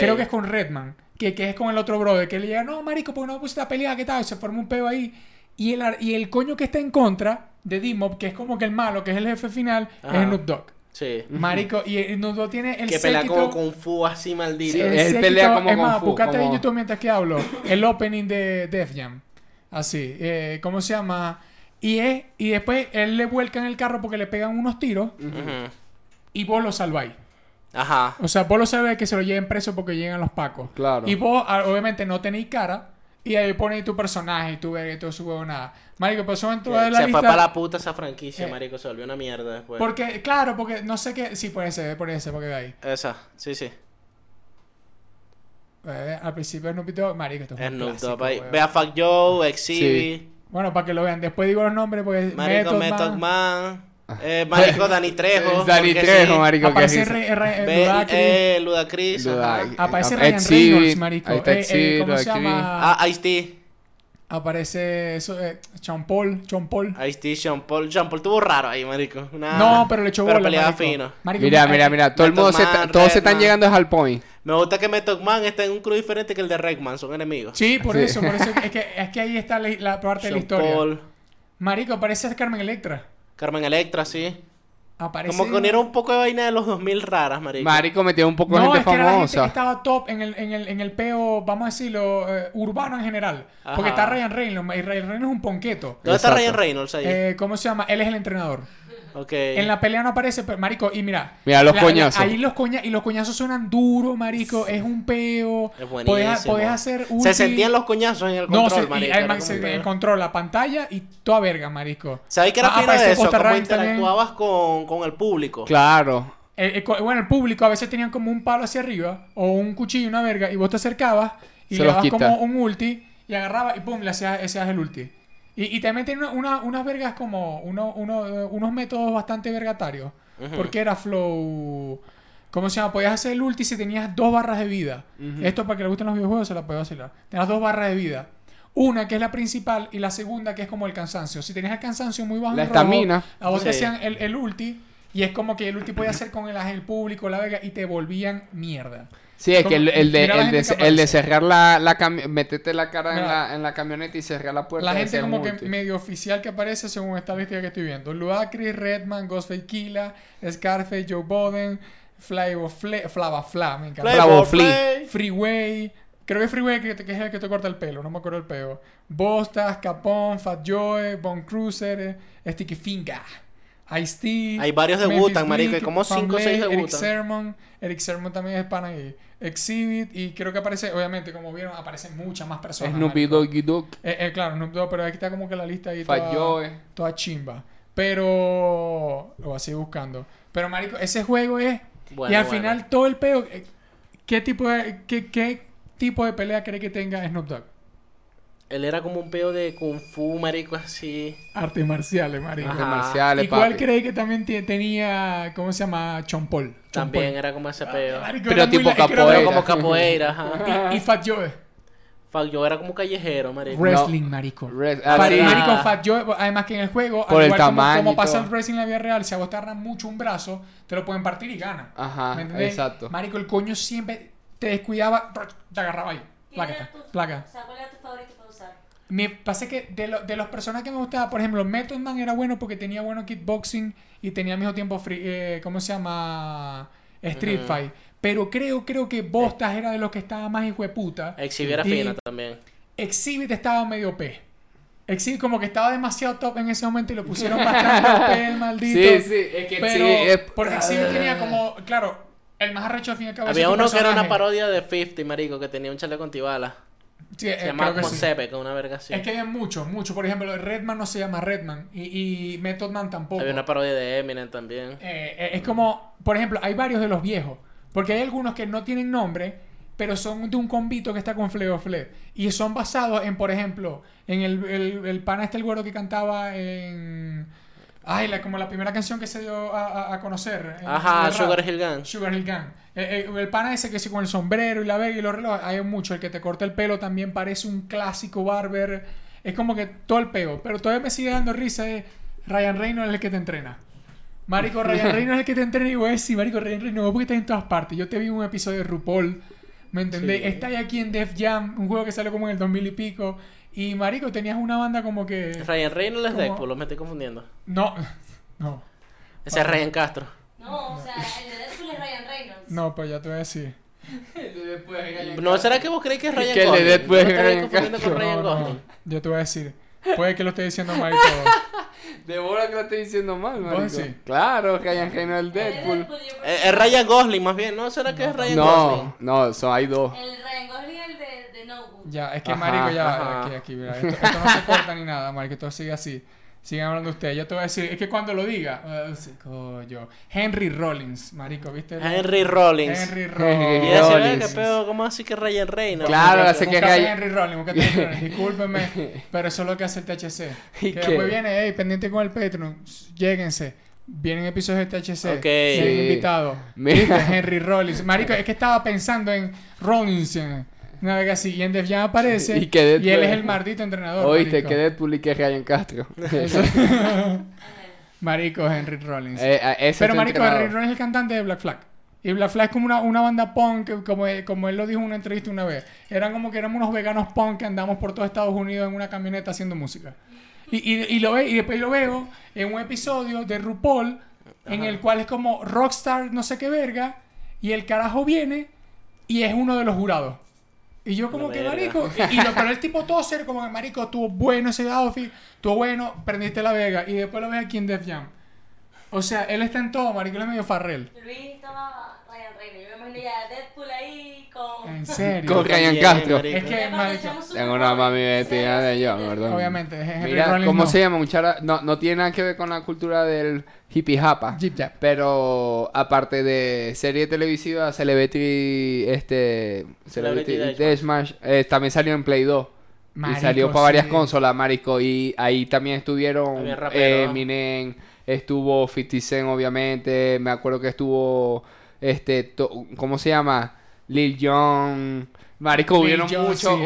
Creo que es con Redman. Que, que es con el otro brother. Que le llega, no, marico, porque no me pusiste a pelear? ¿Qué tal? Y se forma un peo ahí. Y el, y el coño que está en contra de D-Mob, que es como que el malo, que es el jefe final, Ajá. es Snoop Dogg. Sí. Marico, y Dogg tiene el Que pelea séquito- como con fu así maldito. Sí, el Él séquito- pelea como es Kung más, buscate en como- YouTube mientras que hablo. El opening de Def Jam. Así. eh, ¿Cómo se llama? Y, es, y después él le vuelca en el carro porque le pegan unos tiros y vos lo salváis. Ajá. O sea, vos lo sabés que se lo lleven preso porque llegan los pacos. Claro. Y vos, ah, obviamente, no tenéis cara. Y ahí ponéis tu personaje y tu verga y todo su huevo nada. Marico, pues son dentro de la se lista. fue para la puta esa franquicia, Eh. marico. Se volvió una mierda después. Porque, claro, porque no sé qué. Sí, puede ser, puede ser, porque de ahí. Esa, sí, sí. Eh, al principio Snoop Dogg, marico, esto es un Snoop Dogg ahí. Ve a Fuck Joe, Exhibit, Bueno, para que lo vean. Después digo los nombres porque. Marico Method Method Man, Man, eh, Marico Dani Trejo. Es Dani Trejo, sí. marico. que Aparece risa. Re- Re- Ve, Ludacris. eh, Ludacris. Ludac- ajá. Aparece Ryan Reynolds, marico. ahí está Eh, eh, ¿Cómo se llama? Ah, Ice-T. Aparece eso, eh, Sean Paul. Sean Paul. Ice-T, Sean Paul. Sean Paul tuvo raro ahí, marico. Una- No, pero le echó Pero bola, peleaba marico. fino. Marico, Mira, eh, mira, mira. Todo el mundo se Man, todos se están llegando al point. Me gusta que Method Man está en un crew diferente que el de Redman. Son enemigos. Sí, por Sí. eso, por eso es que, es que ahí está la, la parte de la historia. Paul. Marico, parece Carmen Electra. Carmen Electra, sí. Aparece. Como que unieron un poco de vaina de los 2000 raras, marico. Marico metió un poco de No, gente es que era la gente que famosa. estaba top en el, en el, en el peo, vamos a decirlo, eh, urbano en general. Porque está Ryan Reynolds, y Ryan Reynolds es un ponqueto. ¿Dónde está. Ryan Reynolds ahí? Eh, ¿Cómo se llama? Él es el entrenador. Ok. En la pelea no aparece, pero marico, y mira. Mira, los la- coñazos. ahí los coña y los coñazos suenan duro, marico. Es un peo. Es buenísimo. podés hacer Se ulti. sentían los coñazos en el No, control, se, marico. y se un control la pantalla y toda verga, marico. ¿Sabes qué era Ah, de eso? Cómo interactuabas con, con el público. Claro. Eh, eh, bueno, el público a veces tenían como un palo hacia arriba o un cuchillo, una verga, y vos te acercabas y Se le dabas como un ulti y agarrabas y pum, le hacías, hacías el ulti. Y, y también tiene una, una- unas vergas como uno, uno, eh, unos métodos bastante vergatarios. Porque era flow. ¿Cómo se llama? Podías hacer el ulti si tenías dos barras de vida. Esto para que le gusten los videojuegos se la puedo vacilar. Tenías dos barras de vida. Una que es la principal y la segunda que es como el cansancio. Si tenías el cansancio muy bajo La estamina. a vos te hacían el, el ulti y es como que el ulti podía hacer con el, el público, la verga, y te volvían mierda. Sí, es que el, el de, el, de, el de cerrar la, la meterte la cara en la, en la camioneta y cerrar la puerta. La gente como multi. que medio oficial que aparece según esta lista que estoy viendo. Ludacris, Redman, Ghostface Killa, Scarface, Joe Biden, Flavo Fle Flava Fla, me encanta. Flea. Flay. Freeway, creo que Freeway que, que es el que te corta el pelo, no me acuerdo el pelo. Bostas, Capone, Fat Joe, Bon Cruiser, eh, Sticky Finger, Ice-T. Hay varios debutan, marico, hay como cinco o Famblay, seis Eric debutan. Sermon, Eric Sermon también es pana ahí. Exhibit y creo que aparece, obviamente, como vieron, aparecen muchas más personas. Snoopy. Doggy Dog. Eh, eh, claro, Snoop Dogg, pero aquí está como que la lista ahí Fat toda, Joe. toda chimba. Pero lo voy a seguir buscando. Pero marico, ese juego es Bueno, y al bueno. final todo el peo eh, ¿qué tipo de qué, qué tipo de pelea cree que tenga Snoop Dogg? Él era como un peo de kung fu, marico, así. Artes marciales, marico. Artes marciales, ¿Y cuál cree que también tenía cómo se llama Chompol? También era como ese peo. Marico, Pero tipo capoeira. Pero como- capoeira, ajá. y, y Fat Joe. Fuck, yo era como callejero, marico. Wrestling, marico. Res- ah, Fat- sí. Marico, Fat Joe, además que en el juego, Por al el igual tamaño como, pasa el wrestling en la vida real, si a vos te agarran mucho un brazo, te lo pueden partir y gana. Ajá, ¿Me entendés? exacto. Marico, el coño siempre te descuidaba, te agarraba ahí. ¿Quién Placa, placa. O sea, ¿cuál era tu favorito? Me pasa que de, lo- de los personajes que me gustaba, por ejemplo, Method Man era bueno porque tenía bueno kickboxing y tenía al mismo tiempo, free- eh, ¿cómo se llama? Street Ujú. Fight. Pero creo, creo que Bostas era de los que estaba más hijo de puta. Exhibiera Y fina también. Exhibit estaba medio P. Exhibit como que estaba demasiado top en ese momento y lo pusieron bastante OP el maldito. Sí, sí, es que Pero sí, es- porque Exhibit tenía como, claro, el más arrecho al fin y al cabo. Había uno que era una personaje. parodia de 50, marico, que tenía un chaleco antibala. Sí, eh, Se llamaba creo que sí. Con una verga así. Es que había mucho, mucho. Por ejemplo, Redman no se llama Redman y, y Method Man tampoco. Había una parodia de Eminem también. Eh, eh, es como, por ejemplo, hay varios de los viejos. Porque hay algunos que no tienen nombre, pero son de un convito que está con Fleo Fle. Y son basados en, por ejemplo, en el, el, el pana este, el güero que cantaba en... Ay, la, como la primera canción que se dio a, a- a conocer. en- Ajá. Sugar Hill Gang. Sugar Hill Gang. Eh, eh, el pana ese que sí con el sombrero y la verga y los relojes. Hay mucho. El que te corta el pelo también parece un clásico barber. Es como que todo el peo. Pero todavía me sigue dando risa. Es Ryan Reynolds es el que te entrena. Marico, Ryan Reynolds es el que te entrena. Y a decir, Marico, Ryan Reynolds, no, porque estás en todas partes. Yo te vi un episodio de RuPaul. ¿Me entendés? Sí. Estás aquí en Def Jam, un juego que salió como en el 2000 y pico. Y Marico, tenías una banda como que. Ryan Reynolds es. Deadpool, lo me estoy confundiendo. No, no, Ese es Ryan Castro. No, o sea, el de Deadpool es Ryan Reynolds. no, pues ya te voy a decir. No, ¿será que vos creéis que es Ryan Que el de? Deadpool ¿No es Ryan confundiendo con Castro? Ryan No, no, Gosling? yo te voy a decir. Puede que lo esté diciendo mal y todo. De bola que lo estoy diciendo mal, ¿Vos marico. decís? Claro, Ryan Reynolds El de Deadpool. Deadpool, Eh, Es Ryan Gosling, más bien, ¿no? ¿Será que es Ryan No, Gosling? no, son, hay dos. El Ryan Gosling es el de, de Notebook. Ya, es que Ajá, marico, ya, ajá. aquí, aquí, mira, esto, esto no se corta ni nada, marico, esto sigue así. Sigan hablando ustedes. Yo te voy a decir, es que cuando lo diga, sí, coño. Henry Rollins, marico, ¿viste? Henry Rollins. Henry Y Rollins. ella se ve Rollins. que pedo, ¿cómo así que Ryan Reynolds? Claro, hace que Ryan- Henry Rollins, búscate Henry Rollins. Discúlpeme, pero eso es lo que hace el THC. ¿Y Que qué? después viene, hey, pendiente con el Patreon, lléguense. Vienen episodios de THC. Sí. invitados. Mira. ¿Viste? Henry Rollins. Marico, es que estaba pensando en Rollins. Una vez así. Y en Def Jam aparece. Y que Deadpool- y él es el maldito entrenador. Oíste, marico. que Deadpool y que Ryan Castro. Marico, Henry Rollins. Eh, ese Pero marico, entrenador. Henry Rollins es el cantante de Black Flag. Y Black Flag es como una, una banda punk, como, él- como él lo dijo en una entrevista una vez. Eran como que éramos unos veganos punk que andamos por todo Estados Unidos en una camioneta haciendo música. Y, y, y lo ve, y después lo veo en un episodio de RuPaul en el cual es como Rockstar no sé qué verga y el carajo viene y es uno de los jurados. Y yo como que marico, y, y lo, pero el tipo todo ser como que marico, estuvo bueno ese outfit, estuvo bueno, prendiste la vega y después lo ves aquí en Def Jam. O sea, él está en todo, marico, él es medio farrell. Luis toma Ryan Reynolds. Yo me imagino ya a Deadpool ahí con. En serio. Con Ryan Bien, Castro. marico. Es que, marico, Tengo una mami vestida de John, ¿verdad? obviamente, es Henry Mira, Rollins, ¿cómo no. se llama? No, no tiene nada que ver con la cultura del hippie japa. Jeep Jap. Pero aparte de serie televisiva, Celebrity, este, Celebrity Deathmatch, eh, también salió en Play 2. Marico, y salió para varias sí. consolas, marico. Y ahí también estuvieron eh, ¿no? Eminem, estuvo 50 Cent, obviamente. Me acuerdo que estuvo, este, to- ¿cómo se llama? Lil Jon. Marico, hubieron sí.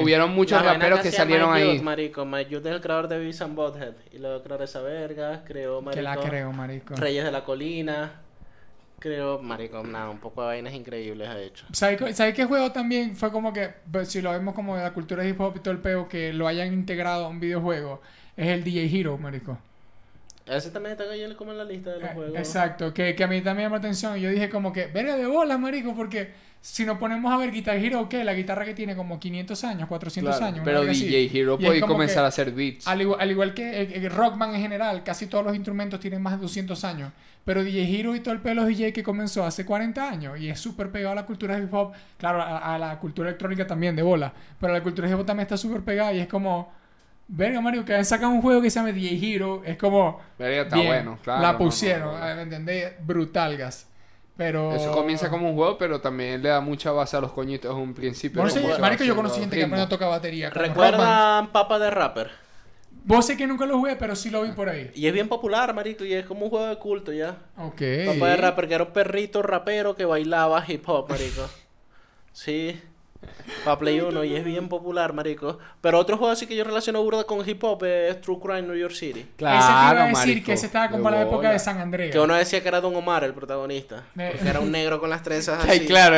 hubieron muchos La raperos que salieron ahí. Youth, marico. Youth es el creador de Beavis and Butthead. Y luego creó esa verga, creó, marico... Que la creo, marico. Reyes de la Colina. Creo, marico, nada, un poco de vainas increíbles ha hecho. ¿Sabes qué- ¿sabes qué juego también fue como que, pues, si lo vemos como de la cultura hip hop y todo el peo, que lo hayan integrado a un videojuego? Es el DJ Hero, marico. Ese también está cayendo como en la lista de los Eh, juegos. Exacto, que, que a mí también me llamó la atención. Y yo dije como que, verga de bolas, marico, porque si nos ponemos a ver Guitar Hero, ¿qué? La guitarra que tiene como 500 años, 400 Claro, años. pero así. DJ Hero puede comenzar que- a hacer beats. Al igual, al igual que eh, eh, Rockman en general, casi todos los instrumentos tienen más de 200 años. Pero DJ Hero y todo el pelo DJ que comenzó hace 40 años y es súper pegado a la cultura hip hop, claro, a, a la cultura electrónica también de bola. Pero la cultura hip hop también está súper pegada y es como, verga Mario, que sacan un juego que se llama DJ Hero, es como, Verga, está bien, bueno, claro. la no, pusieron, no, no. ¿me entendés? Brutal, gas. Pero... Eso comienza como un juego, pero también le da mucha base a los coñitos en un principio. Bueno, sí, marico, yo conocí gente que ritmo. aprendió a tocar batería. ¿Recuerdan Papa de Rapper? Vos sé que nunca lo jugué, pero sí lo vi por ahí. Y es bien popular, marico, y es como un juego de culto ya. Ok. Papa de Rapper, que era un perrito rapero que bailaba hip hop, marico. Sí. Para Play 1 y es bien popular, marico. Pero otro juego así que yo relaciono burda con hip hop es True Crime New York City. ese te iba a Claro, decir marico. que ese estaba como para la época de San Andreas. Que uno decía que era Don Omar el protagonista. Eh. Porque era un negro con las trenzas Ay, así. claro.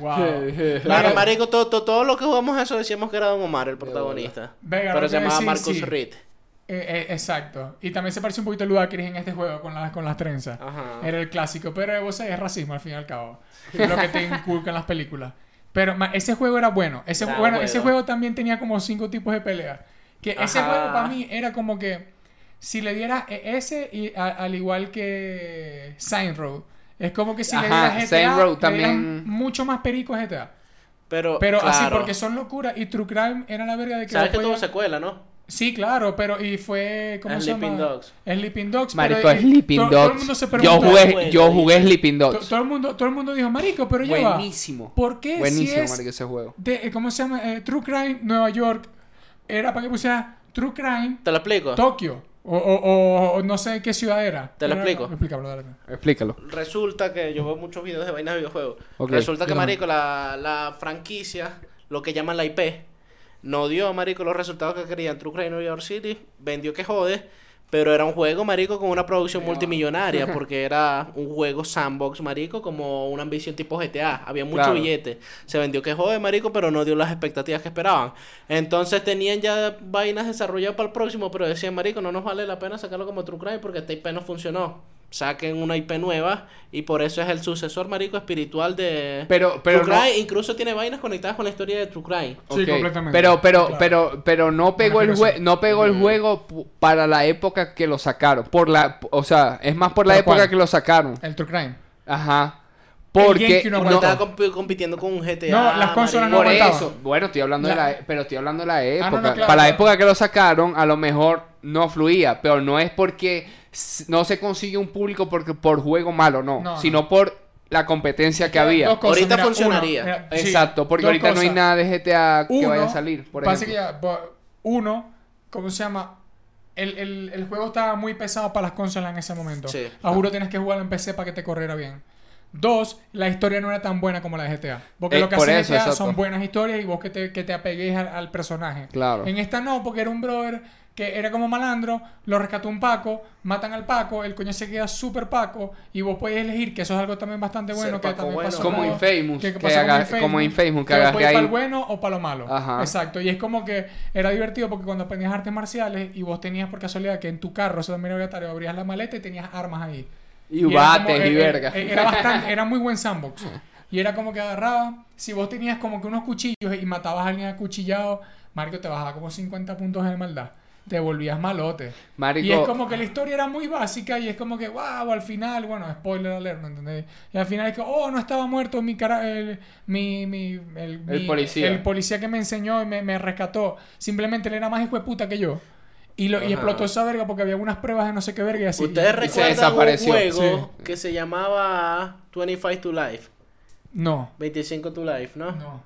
Wow. Claro, Claro. marico, todo, todo, todo lo que jugamos eso decíamos que era Don Omar el protagonista. Venga, Pero se llamaba decir, Marcus sí. Reed. Eh, eh, exacto. Y también se parece un poquito a Ludacris en este juego con, las con las trenzas. Ajá. Era el clásico. Pero vos sabés, es racismo al fin y al cabo. lo que te inculcan las películas. Pero ma, ese juego era bueno. Ese, Era bueno, bueno. ese juego también tenía como cinco tipos de peleas. Que ese juego para mí era como que si le diera e- ese y a- al igual que Saint Road. Es como que si le dieras GTA, le también- mucho más perico a GTA. Pero, Pero así porque son locuras y True Crime era la verga de que Sabes que tuvo secuela, ¿no? Sí, claro, pero y fue ¿cómo Sleeping se llama? Dogs. Sleeping Dogs. Marico, pero, Sleeping to- Todo el mundo Dogs. se Yo preguntó. jugué, Bueno, yo jugué. Sleeping Dogs. todo el mundo, todo el mundo dijo, marico, pero ya va. Buenísimo. ¿Por qué Buenísimo, si es marico, ese juego. de, eh, ¿cómo se llama? Eh, True Crime Nueva York era para que pusiera True Crime ¿Te lo explico? Tokio o, o, o- o no sé qué ciudad era. Te lo Era- explico. Explícalo, dale. Explícalo. Resulta que yo veo muchos videos de vainas de videojuegos. Ok, Resulta que, yo marico, la, la franquicia, lo que llaman la IP, no dio, marico, los resultados que querían. True Crime New York City vendió que jode, pero era un juego, marico, con una producción multimillonaria, porque era un juego sandbox, marico, como una ambición tipo GTA. Había mucho Claro. billete. Se vendió que jode, marico, pero no dio las expectativas que esperaban. Entonces tenían ya vainas desarrolladas para el próximo, pero decían, marico, no nos vale la pena sacarlo como True Crime porque esta IP no funcionó. Saquen una IP nueva y por eso es el sucesor, marico, espiritual de Pero, pero True no. Crime. Incluso tiene vainas conectadas con la historia de True Crime. Sí, Ok, completamente. Pero, pero, Claro. pero, pero no pegó el juego, no pegó el juego para la época que lo sacaron. Por la, o sea, es más por la ¿Pero época cuál? que lo sacaron. El True Crime. Ajá. Porque no estaba compi- compitiendo con un GTA. No, las consolas no por eso, bueno, estoy hablando de La- la, pero estoy hablando de la época. Ah, no, no, claro, Para la época que lo sacaron, a lo mejor no fluía, pero no es porque no se consigue un público porque por juego malo, no, No, sino por la competencia que había. cosas, Ahorita mira, funcionaría. uno, mira, sí, Exacto, porque ahorita no hay nada de GTA que Uno, vaya a salir, por pasa que ejemplo. ya, uno, ¿cómo se llama? El, el, el juego estaba muy pesado para las consolas en ese momento. Sí. A juro tienes que jugarlo en PC para que te corriera bien. Dos, la historia no era tan buena como la de GTA. Porque Eh, lo que por hace eso, GTA exacto. son buenas historias y vos que te, que te apegues al, al personaje. Claro. En esta no, porque era un brother que era como malandro, lo rescató un Paco, matan al Paco, el coño se queda súper Paco y vos podés elegir, que eso es algo también bastante Ser bueno, que Paco también bueno. pasó Como Infamous, que pasó haga- como Infamous, que vos agarre ahí- para el bueno o para lo malo. Ajá. Exacto, y es como que era divertido porque cuando aprendías artes marciales y vos tenías por casualidad que en tu carro, eso también era obligatorio, abrías la maleta y tenías armas ahí. Y era bates como- y eh, verga. eh, Era bastante, era muy buen sandbox. Y era como que agarraba, si vos tenías como que unos cuchillos y matabas a alguien acuchillado, Mario te bajaba como 50 puntos de maldad. Te volvías malote. Marico. Y es como que la historia era muy básica y es como que, wow, al final, bueno, spoiler alert, ¿me entendés? Y al final es que, oh, no estaba muerto mi cara, el, mi, mi, el, mi- policía. el policía que me enseñó y me, me rescató. Simplemente él era más hijo de puta que yo. Y, lo, y explotó esa verga porque había unas pruebas de no sé qué verga y así. ¿Ustedes y recuerdan un juego Sí. que se llamaba 25 to Life? No, 25 to Life, ¿no? no.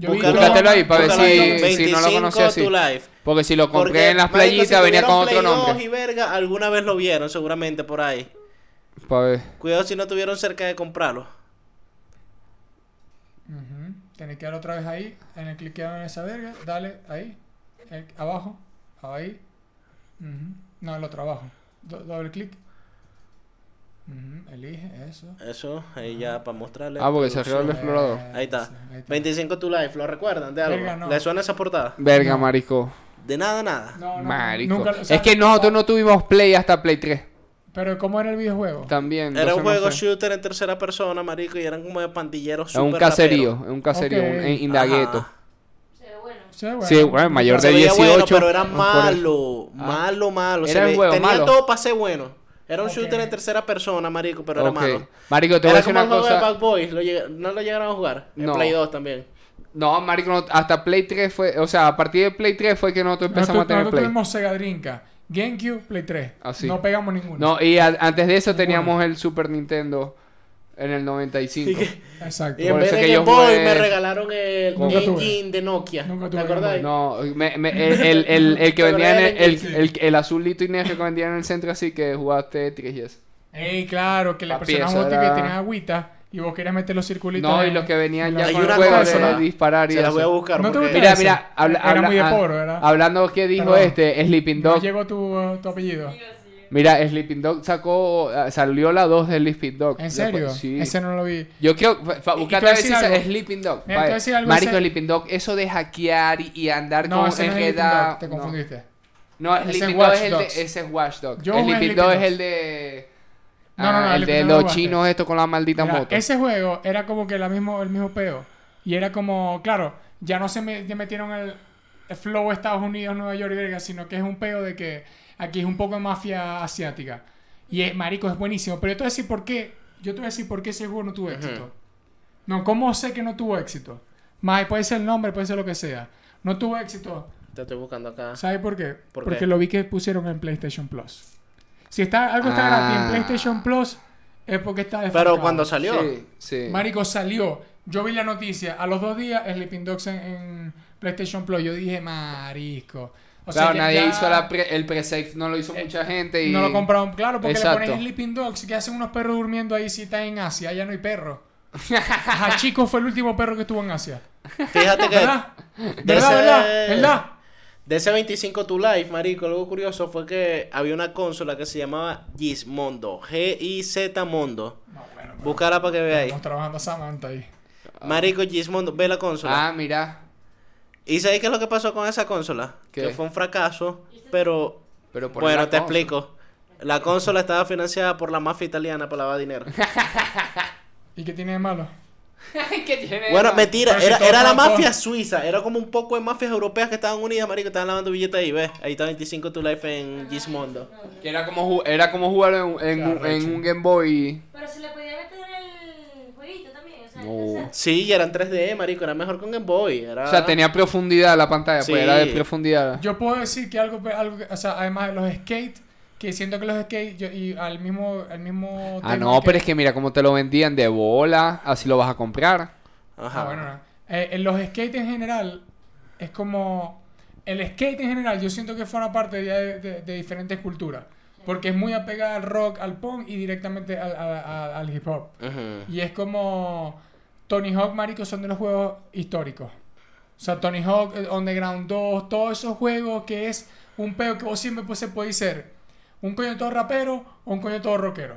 Yo Búscalo- Búscatelo ahí para ver búscalo si- ahí, si no lo 25 conocía así. to Life. Porque si lo compré Porque, en las marico, playitas si venía con otro Play 2 nombre. y verga, alguna vez lo vieron seguramente por ahí. Pa' ver. Cuidado si no tuvieron cerca de comprarlo. Ujú. Tienes que dar otra vez ahí, en el cliqueado en esa verga, dale ahí, el- abajo, ahí. Ujú. No, el otro abajo. Do- doble clic. Elige eso. Eso, ahí ya para mostrarle. Ah, porque se arregló el explorador. Ahí está. Ahí está. 25 to Life, ¿lo recuerdan de algo? Verga, no. ¿Le suena esa portada? Verga, No. marico. De nada, nada. No, no, Marico. nunca- o sea, es que nosotros no tuvimos Play hasta Play 3. Pero ¿cómo era el videojuego? También. Era un juego sé. shooter en tercera persona, marico, y eran como de pandilleros Es un caserío. raperos. Es un caserío. Ok. Un en indagueto. Ajá. Se ve bueno. Sí, bueno. Sí, bueno, mayor Se de veía 18. bueno, pero era malo, Ah. malo, malo. Se Era el ve- juego tenía malo. todo para ser bueno. Era un Ok. shooter en tercera persona, marico, pero era Ok. malo. Marico, te voy a Era decir como una el juego de cosa. Bad Boys, lo llega- ¿no lo llegaron a jugar? En No. Play 2 también. No, marico, no, hasta Play 3 fue. O sea, a partir de Play 3 fue que nosotros empezamos Nosotros, a tener nosotros Play. tuvimos Sega Drinka, GameCube, Play 3. Así. No pegamos ninguno. No, y a- antes de eso Ninguno. teníamos el Super Nintendo en el 95. Exacto. Y en Por vez de que Game Boy me regalaron el engine de Nokia. Nunca ¿Te acordás? No, me- me- el, el, el, el que Te vendía en el, el, el, el azulito y negro que vendía en el centro así que jugaste Tetris y eso. Ey, claro, que le eso botón que tenía agüita y vos querías meter los circulitos. No, y los que venían y ya los- con el juego de disparar y Se las voy a buscar. ¿No te Mira, mira, habla- Era muy de poro, ¿verdad? Hablando que dijo Perdón. este, Sleeping No Dog. llegó tu, tu apellido. Mira, Sleeping Dog sacó, ah, salió la 2 de Sleeping Dog. ¿En serio? Después- sí. Ese no lo vi. Yo voy buscate a a ver si decir es algo. Sleeping Dog. Mira, decir algo, Marico, ese- Sleeping Dog, eso de hackear y, y andar No, con ese no es. Dog, te confundiste. No, Sleeping Dog es el de, ese es Watch Dogs. Yo Sleeping Dog es el de No, no, no, ah, el de Dog los chinos esto con la maldita Mira, moto. ese juego era como que la mismo, el mismo peo. Y era como, claro, ya no se metieron el, el flow Estados Unidos, Nueva York sino que es un peo de que aquí es un poco de mafia asiática. Y es, marico, es buenísimo. Pero yo te voy a decir por qué, yo te voy a decir por qué ese juego no tuvo éxito. No, ¿cómo sé que no tuvo éxito? Más, puede ser el nombre, puede ser lo que sea. No tuvo éxito. Te estoy buscando acá. ¿Sabes por qué? ¿Por Porque qué? lo vi que pusieron en PlayStation Plus. Si está, algo está Ah. gratis en PlayStation Plus, es porque está Pero desfalcado. cuando salió. Sí, sí. Marico salió. Yo vi la noticia. A los dos días, Sleeping Dogs en, en PlayStation Plus. Yo dije, marisco. O claro, nadie ya hizo la pre- el pre-save, no lo hizo Eh, mucha gente y... No lo compraron. Claro, porque Exacto. le ponen Sleeping Dogs. que hacen unos perros durmiendo ahí si están en Asia? Allá no hay perros. Hachiko fue el último perro que estuvo en Asia. Fíjate que ¿Verdad? de ¿Verdad, ese- verdad? ¿Verdad? de ese 25 to Life, marico, algo curioso fue que había una consola que se llamaba Gizmondo. G-I-Z Mondo. No, bueno. Búscala para que veáis. Estamos trabajando Samantha ahí. Marico, Gizmondo, ve la consola. Ah, mira. ¿Y sabéis qué es lo que pasó con esa consola? ¿Qué? Que fue un fracaso, pero... Pero por Bueno, te consola. explico. La consola estaba financiada por la mafia italiana para lavar dinero. ¿Y qué tiene de malo? ¿Qué tiene? Bueno, de- mentira, si era, la todo- mafia suiza, era como un poco de mafias europeas que estaban unidas, marico, estaban lavando billetes ahí, ¿ves? Ahí está 25 to life en Gizmondo. Que era como, era como jugar en, en, Claro, un- en un Game Boy. Pero se le podía meter el jueguito también. O sea, No. Sí, y eran 3D, marico, era mejor con Game Boy. Era... O sea, tenía profundidad la pantalla, Sí. pues era de profundidad. Yo puedo decir que algo, algo que- o sea, además de los skate, que siento que los skate, yo- y al mismo, al mismo Ah, no, pero es que mira cómo te lo vendían de bola, así lo vas a comprar. Ajá. Ah, bueno, no. Eh, en los skate en general, es como, el skate en general, yo siento que forma parte de, de- de diferentes culturas, porque es muy apegada al rock, al punk y directamente al, al- hip hop. Y es como Tony Hawk, marico, son de los juegos históricos. O sea, Tony Hawk, eh, Underground 2, todos esos juegos que es un peo que vos siempre pues, se puede ser un coño todo rapero o un coño todo rockero.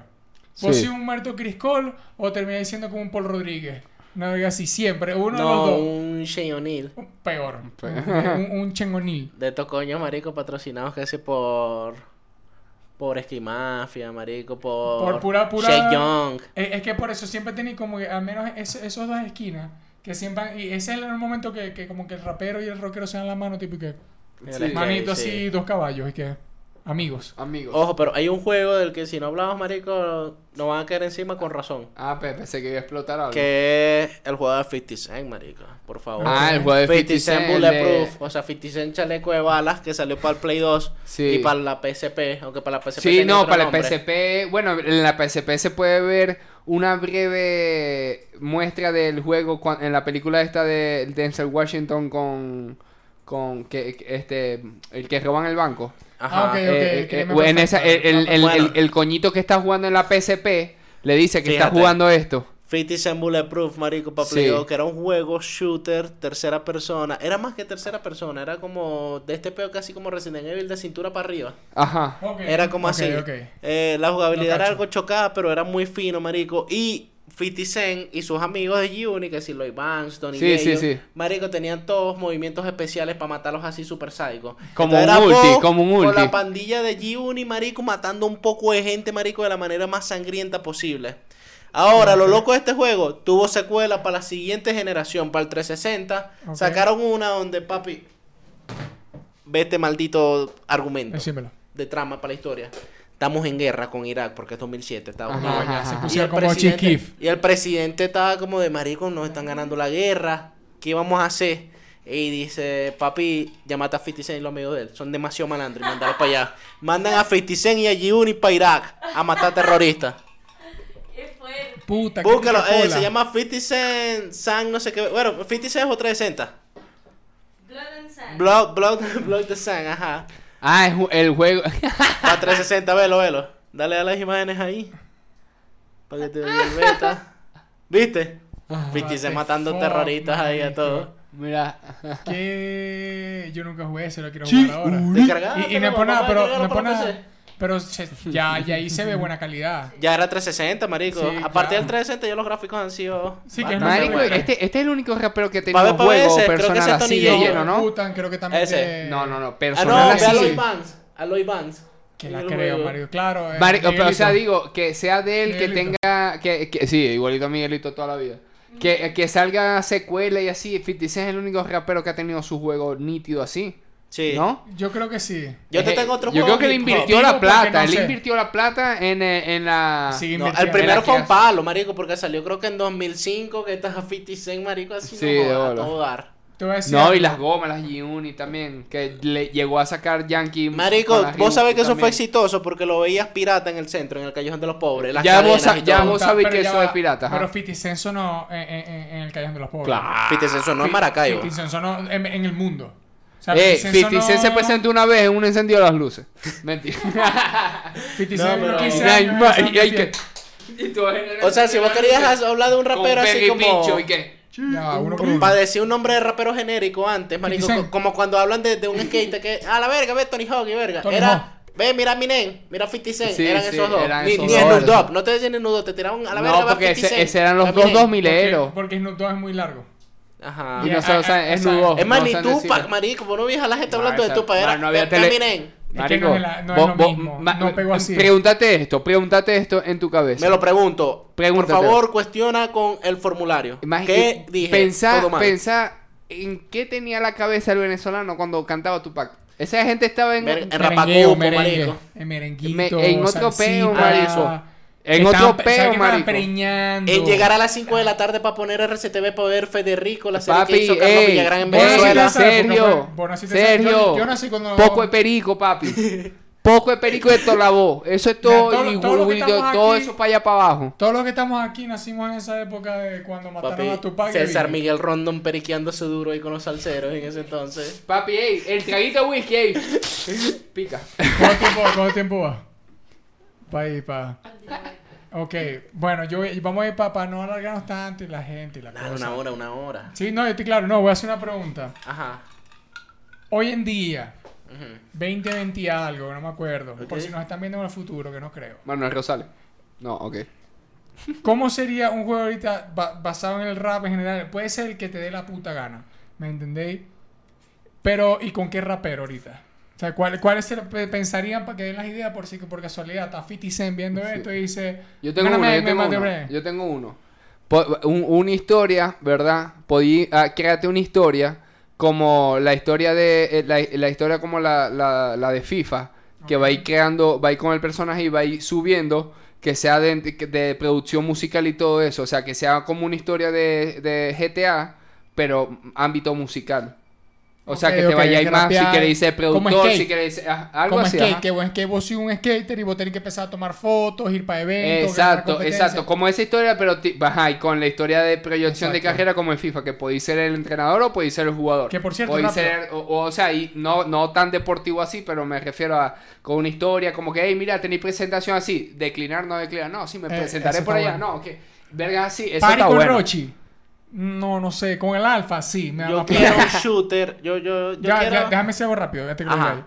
Vos Sí. si un muerto Chris Cole o termináis siendo como un Paul Rodríguez. No digas así, siempre, uno de los No, dos. un Shane O'Neill. Un- Peor. Pe- un, un, un Chen O'Neill. De estos coños, marico, patrocinados casi por... Por Esquimafia, marico, por... Por pura- pura- Young. Es, es que por eso siempre tenéis como que al menos ese- esos dos esquinas que siempre... Y ese es el momento que, que como que el rapero y el rockero se dan la mano, tipo y que... Sí. Manito sí. así, dos caballos, y que amigos. Amigos. Ojo, pero hay un juego del que si no hablamos, marico, nos van a caer encima con razón. Ah, pe- pensé que iba a explotar algo. Que es el juego de 50 Cent, marico. Por favor. Ah, el juego de 50 50 Cent Bulletproof. de- O sea, 50 Cent chaleco de balas que salió para el Play 2 Sí. y para la PSP. Aunque para la PSP Sí, no, otro para nombre. el PSP, bueno, en la PSP se puede ver una breve muestra del juego en la película esta de Denzel Washington con con que- este el que roban el banco. Ajá. Ah, ok. Eh, el eh, en esa- el, perfecto. el- el- Bueno. el- el coñito que está jugando en la PSP le dice que está jugando esto. 50 Cent Bulletproof, marico, para Sí. 2, que era un juego shooter, tercera persona. Era más que tercera persona, era como de este peo casi como Resident Evil de cintura para arriba. Ajá. Era como así. ok. Eh, la jugabilidad No era algo chocada, pero era muy fino, marico. Y 50 Cent y sus amigos de G-Unit, que si Lloyd Banks, Donnie Sí, sí, Yayo, sí. marico, tenían todos movimientos especiales para matarlos así super sádicos. Como Entonces un era ulti, Bob como un Con ulti. la pandilla de G-Unit, marico, matando un poco de gente, marico, de la manera más sangrienta posible. Ahora, lo loco de este juego, tuvo secuela para la siguiente generación, para el 360. Ok. Sacaron una donde, papi, ve este maldito argumento Decímelo. de trama para la historia. Estamos en guerra con Irak porque es 2007, Estados Ajá, Unidos. Ya, se ajá. Y pusieron el, como presidente, chiquif. y el presidente estaba como de marico, nos están ganando la guerra. ¿Qué vamos a hacer? Y dice, papi, llámate a 50 Cent y los amigos de él. Son demasiado malandros y mandarlos para allá. Mandan a 50 Cent y a G-Unit para Irak a matar terroristas. Qué fuerte. Puta, Búscalo, eh, se llama 50 Cent, Sang, no sé qué. Bueno, 50 Cent es otra de Senta. Blood and Sand. Blood, Blood, Blood the Sang, ajá. Ah, es el juego. Para 360, velo, velo. Dale a las imágenes ahí. Para que te vea el beta. ¿Viste? 50 Cent What matando terroristas ahí a todos. Mira. Que yo nunca jugué ese, lo quiero Sí, jugar ahora. Descargado, Y, y no es por nada, a pero, descargarlo no Pero se- ya, ya ahí se ve buena calidad. Ya era 360, marico. Sí, a partir claro. del 360 ya los gráficos han sido. Sí, que es Marico, este, este es el único rapero que ha tenido pa' juego ese, que personal Tony así de lleno, ¿no? Putan, creo que también Ese. de- No, no, no, Ah, no, personal ve a así. Lloyd Banks. Que la creo. Mario. Claro. eh, Marico, pero o sea, digo, que sea de él, que Miguelito. tenga, que, que- sí, igualito a Miguelito toda la vida. Que, que salga secuela y así, 50 Cent es el único rapero que ha tenido su juego nítido así, Sí. ¿no? Yo creo que sí. Yo te Eh, tengo otro Yo juego creo que le invirtió la plata, no él sé. invirtió la plata en, eh, en la... No, el primero fue un palo, marico, porque salió creo que en 2005 que estás a 50 Cent, marico, así Sí, no joda, todo dar. No, y las gomas, las G-Unit también, que le llegó a sacar Yankee. Marico, vos sabés que eso fue exitoso porque lo veías pirata en el centro, en el callejón de los pobres. las Ya vos ya vos sabés que eso va. es pirata, ajá. Pero 50 Cent sonó en, en- en- el Callejón de los Pobres. Claro. 50 Cent sonó en Maracaibo. 50 Cent sonó en, en el mundo. O sea, Eh, 50 50 Cent se presentó una vez en un encendido de las luces. Mentira. 50 No, pero- 15 Ay, años, ma- esa y hay fiesta. que- O sea, si vos querías hablar de un rapero así como... Pincho, ¿y qué? Ya va, uno por uno. Para decir un nombre de rapero genérico antes, marico, 50 Cent. co- como cuando hablan de, de un skate que, a la verga, ve Tony Hawk y verga. Tony Era, ve, mira Minen, mira 50 Cent, Sí, eran sí, esos dos. eran ni esos ni dos. Snoop Dogg, no te decían ni Snoop Dogg, te tiraban a la verga, No, porque 50 ese, Cent. ese eran los dos dos mileros. Porque, porque Snoop Dogg es muy largo. Ajá. Y no sé, o sea, ah, ah, es nudo. Es más, ni Tupac, marico, vos no veías a la gente hablando de Tupac, era no, no había tele- Marico. Pregúntate esto, pregúntate esto en tu cabeza. Me lo pregunto. Por favor, cuestiona con el formulario. ¿Qué dije? Pensá, en qué tenía la cabeza el venezolano cuando cantaba Tupac. Esa gente estaba en, en Merengueo, merengue. En merenguito, Me- en otro peo, marico. En otro pe- peo. En llegar a las 5 de la tarde para poner RCTV para ver Federico, la serie Papi, que hizo Carlos ey, Villagrán en Venezuela. Sergio, Sergio, yo- yo nací cuando- poco de perico, papi. Poco de perico de toda la voz. Eso es todo, todo- y todo lo que y estamos todo aquí- eso para allá para abajo. Todos los que estamos aquí nacimos en esa época de cuando mataron Papi, a Tupac. y César. Miguel Rondon periqueándose duro ahí con los salseros en ese entonces. Papi, ey, el traguito de whisky, ey. Pica. ¿Cuánto tiempo, cuánto tiempo va? Pa' ahí, pa. Ok, bueno, yo voy- vamos a ir para no alargarnos tanto y la gente y la Dale, cosa. una hora, una hora. Sí, no, yo estoy claro. No, voy a hacer una pregunta. Ajá. Hoy en día, Ujú. 2020 y algo, no me acuerdo. Por si nos están viendo en el futuro, que no creo. Manuel Rosales. No, ok. ¿Cómo sería un juego ahorita ba- basado en el rap en general? Puede ser el que te dé la puta gana. ¿Me entendéis? Pero, ¿y con qué rapero ahorita? Sea, ¿cuál- ¿cuáles se pe- pensarían para que den las ideas por si que por casualidad está 50 Cent viendo esto y dice... Yo tengo "Mira, uno, me- yo me tengo mandé uno. bre". Yo tengo uno. Po- un- una historia, ¿verdad? Podí, ah, créate una historia como la historia de eh, la, la historia como la, la, la de FIFA, que va a ir creando, va a ir con el personaje y va a ir subiendo, que sea de, de producción musical y todo eso, o sea, que sea como una historia de, de GTA, pero ámbito musical. O sea, que te ok, vaya a ir que más si queréis ser productor, si queréis algo Como así. skate, ajá. que vos, que vos sois un skater y vos tenés que empezar a tomar fotos, ir para eventos. Exacto, exacto. Como esa historia, pero ajá, y con la historia de proyección de carrera como en FIFA, que podéis ser el entrenador o podéis ser el jugador. Que, por cierto, Podéis ser, o, o sea, y no, no tan deportivo así, pero me refiero a con una historia, como que, hey, mira, tenéis presentación así, declinar, no declinar, no, sí, me Eh, presentaré por allá, bueno. no, que, verga, así, eso Party está con bueno. Rochi. No, no sé. Con el Alfa, sí. Me da Yo quiero un shooter. Yo, yo, yo Ya, quiero. ya, déjame decir algo rápido. Ya te creo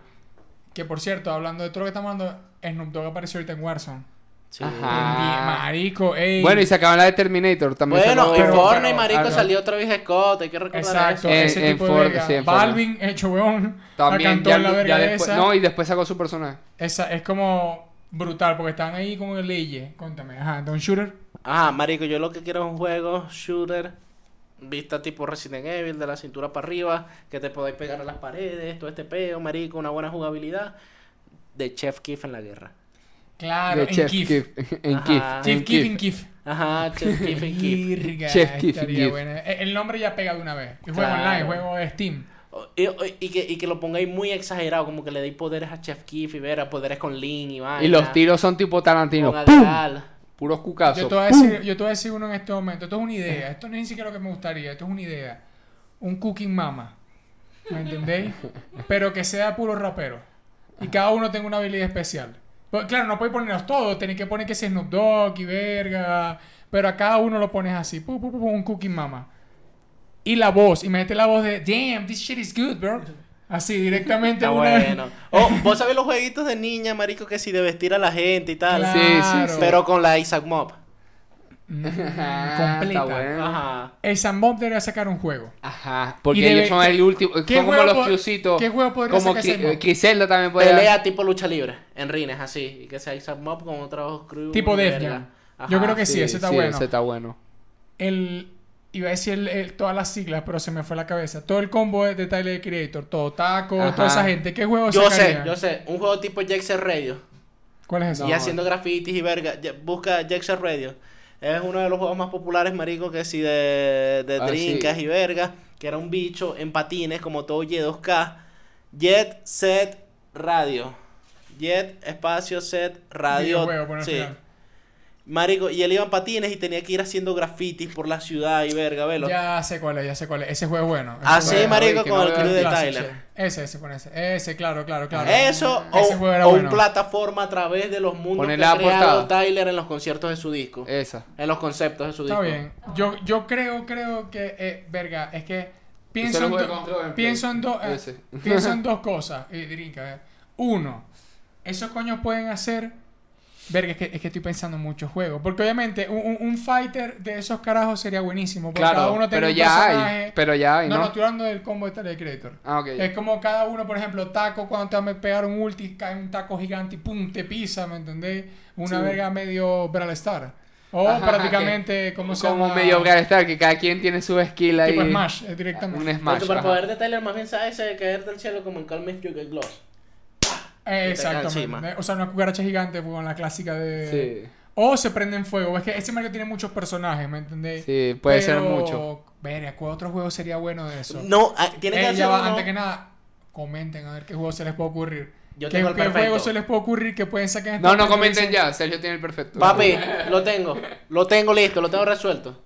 que por cierto, hablando de todo lo que estamos hablando, Snoop Dogg apareció ahorita en Warzone. Sí. Ajá. En- Marico, ey. Bueno, y sacaban la de Terminator también. Bueno, y pero- Fortnite, marico, algo. salió Travis Scott, hay que recordar Exacto, eso. En- ese en tipo Ford- de verga. sí, en Ford. Balvin, hecho weón, También, cantó ya, en la ya verga después, esa. no, y después sacó su personaje. Esa es como brutal, porque están ahí como en leyes. Cuéntame, ajá, Don Shooter. Ajá, marico, yo lo que quiero es un juego shooter, vista tipo Resident Evil, de la cintura para arriba, que te podáis pegar a las paredes, todo este peo, marico, una buena jugabilidad, de Chef Kiff en la guerra. Claro, de en Chef Kif. Kif. En Ajá. Kif. Chief en Kif Kif. en Kif. Ajá, Chef Kiff en Kiff. Chef Kif, estaría Kif. bueno. Eh, El nombre ya pega de una vez. El juego Claro. online, juego de Steam. Y, y que, y que lo pongáis muy exagerado, como que le deis poderes a Chef Kiff y ver a poderes con Link y vaina. Y los tiros son tipo Tarantino. con ¡Pum! Puros cucazos. Yo te, voy a decir, yo te voy a decir uno en este momento. Esto es una idea. Esto no es ni siquiera lo que me gustaría. Esto es una idea. Un cooking mama. ¿Me entendéis? Pero que sea puro rapero. Y cada uno tenga una habilidad especial. Pues, claro, no podéis ponerlos todos. Tenéis que poner que sea Snoop Dogg y verga. Pero a cada uno lo pones así. Un cooking mama. Y la voz. Y mete la voz de Damn, this shit is good, bro. Así, directamente. Está una- bueno. Oh, vos sabés los jueguitos de niña, marico, que si de vestir a la gente y tal. Claro. Sí, sí, sí. Pero con la Isaac Mob. Mm, Ah, completa. está bueno. Ajá. El Sandbox debería sacar un juego. Ajá, porque debe- ellos son el último, ¿Qué son como juego los crucitos. qué juego podría Como sacar Cri- ese mod? Griselda también puede. Pelea tipo lucha libre, en rines, así. Y que sea Isaac Mob con otros crew. Tipo de Def. Yo creo que sí, ese está bueno. ese está bueno. el iba a decir el- el- todas las siglas, pero se me fue la cabeza. Todo el combo de, de Tyler the Creator, todo Taco, Ajá. toda esa gente. ¿Qué juego Yo sé, yo sé. Un juego tipo Jackson Radio. ¿Cuál es ese? Y No. haciendo grafitis y verga. Busca Jackson Radio. Es uno de los juegos más populares, marico, que sí de, de Ah, trincas sí. y verga. Que era un bicho en patines, como todo Y2K. Jet Set Radio. Jet Espacio Set Radio. Videojuego, por el sí. final. Marico, y él iba en patines y tenía que ir haciendo grafitis por la ciudad y verga, velo. Ya sé cuál es, ya sé cuál es. Ese juego es bueno. Ese Así, juego es marico, con no el crew de Tyler. Ese, ese con ese. Ese, claro, claro, claro. Eso, Ese o, juego era o bueno. un plataforma a través de los mundos Poner que la ha creado. Tyler en los conciertos de su disco. Esa. En los conceptos de su Está disco. bien. Yo, yo creo, creo que, eh, verga, es que pienso en, do- pienso en dos, eh, pienso en dos cosas. Y drinka, eh. Uno, esos coños pueden hacer, verga, es que, es que estoy pensando en muchos juegos, porque obviamente un, un- fighter de esos carajos sería buenísimo, porque cada Claro, uno tiene pero un ya personaje. hay. Pero ya hay, no, ¿no? no, estoy hablando del combo de Tyler Creator. Ah, ok. Es como cada uno, por ejemplo, taco, cuando te va a pegar un ulti, cae un taco gigante y pum, te pisa, ¿me entendés? Una Sí. verga medio Brawl Star. O Ajá, prácticamente, ¿cómo se Como llama? medio Brawl Star, que cada quien tiene su skill ahí. Tipo Smash, eh, directamente. Un Smash. el superpoder ajá. de Tyler más bien sabe ese de caer del cielo como en Call Me If You Get Lost. Eh, exactamente. O sea, una cucaracha gigante pues, con la clásica de... Sí. O se prende en fuego. Es que ese Mario tiene muchos personajes, ¿me entendés? Sí, puede ser mucho. Verga, ¿cuál otro juego sería bueno de eso? No, ah, tiene que Eh, va, uno- antes que nada, comenten a ver qué juego se les puede ocurrir. Yo ¿Qué, tengo el qué perfecto. juego se les puede ocurrir que pueden sacar No, esta no comenten ya. Sergio tiene el perfecto. Papi, lo tengo. Lo tengo listo, lo tengo resuelto.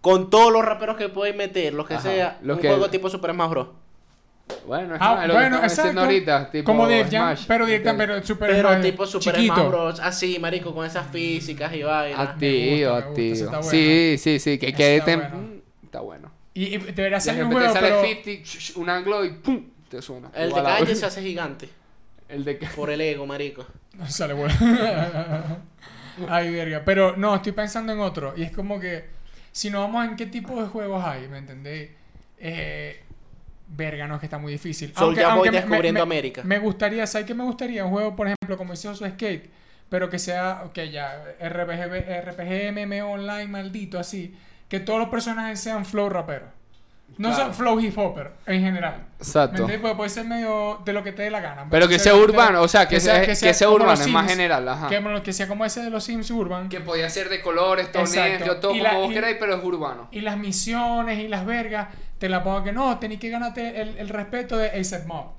Con todos los raperos que podéis meter, lo que Ajá, sea, lo un que- juego tipo Super Smash Bros. Bueno, es Ah, lo que bueno, diciendo exacto. ahorita. Tipo Como Def Jam, Smash. pero directamente, pero super Pero Smash, tipo Super chiquito. Smash Bros. Así, marico, con esas físicas y vainas. Activo, activo. bueno. Sí, sí, sí. Que quede está tem- bueno. Mm, Está bueno. Y, y debería De salir un juego, sale pero... 50, sh- sh- un anglo y ¡pum! Te suena. El de calle se hace gigante. El de ca- Por el ego, marico. Sale bueno. Ay, verga. Pero no, estoy pensando en otro. Y es como que, si nos vamos en qué tipo de juegos hay, ¿me entendés? Eh, verga, no, es que está muy difícil. Soulja Boy me- descubriendo me- América. Me gustaría, ¿sabes qué me gustaría? Un juego, por ejemplo, como hizo su Skate, pero que sea, ok, ya, RPG, RPG MMO online maldito, así. Que todos los personajes sean flow raperos. No Claro. son flow hip hopper en general. ¿Me Exacto. entiendes? Porque puede ser medio de lo que te dé la gana. Pero que sea urbano, o sea, que sea- que sea como urbano, es más general, ajá. Que, que sea como ese de los Sims Urban. Que podía ser de colores, Exacto. yo todo Y como la- vos y- queráis, pero es urbano. Y las misiones y las vergas, te la pongo que no, tenéis que ganarte el, el respeto de ASAP Mob.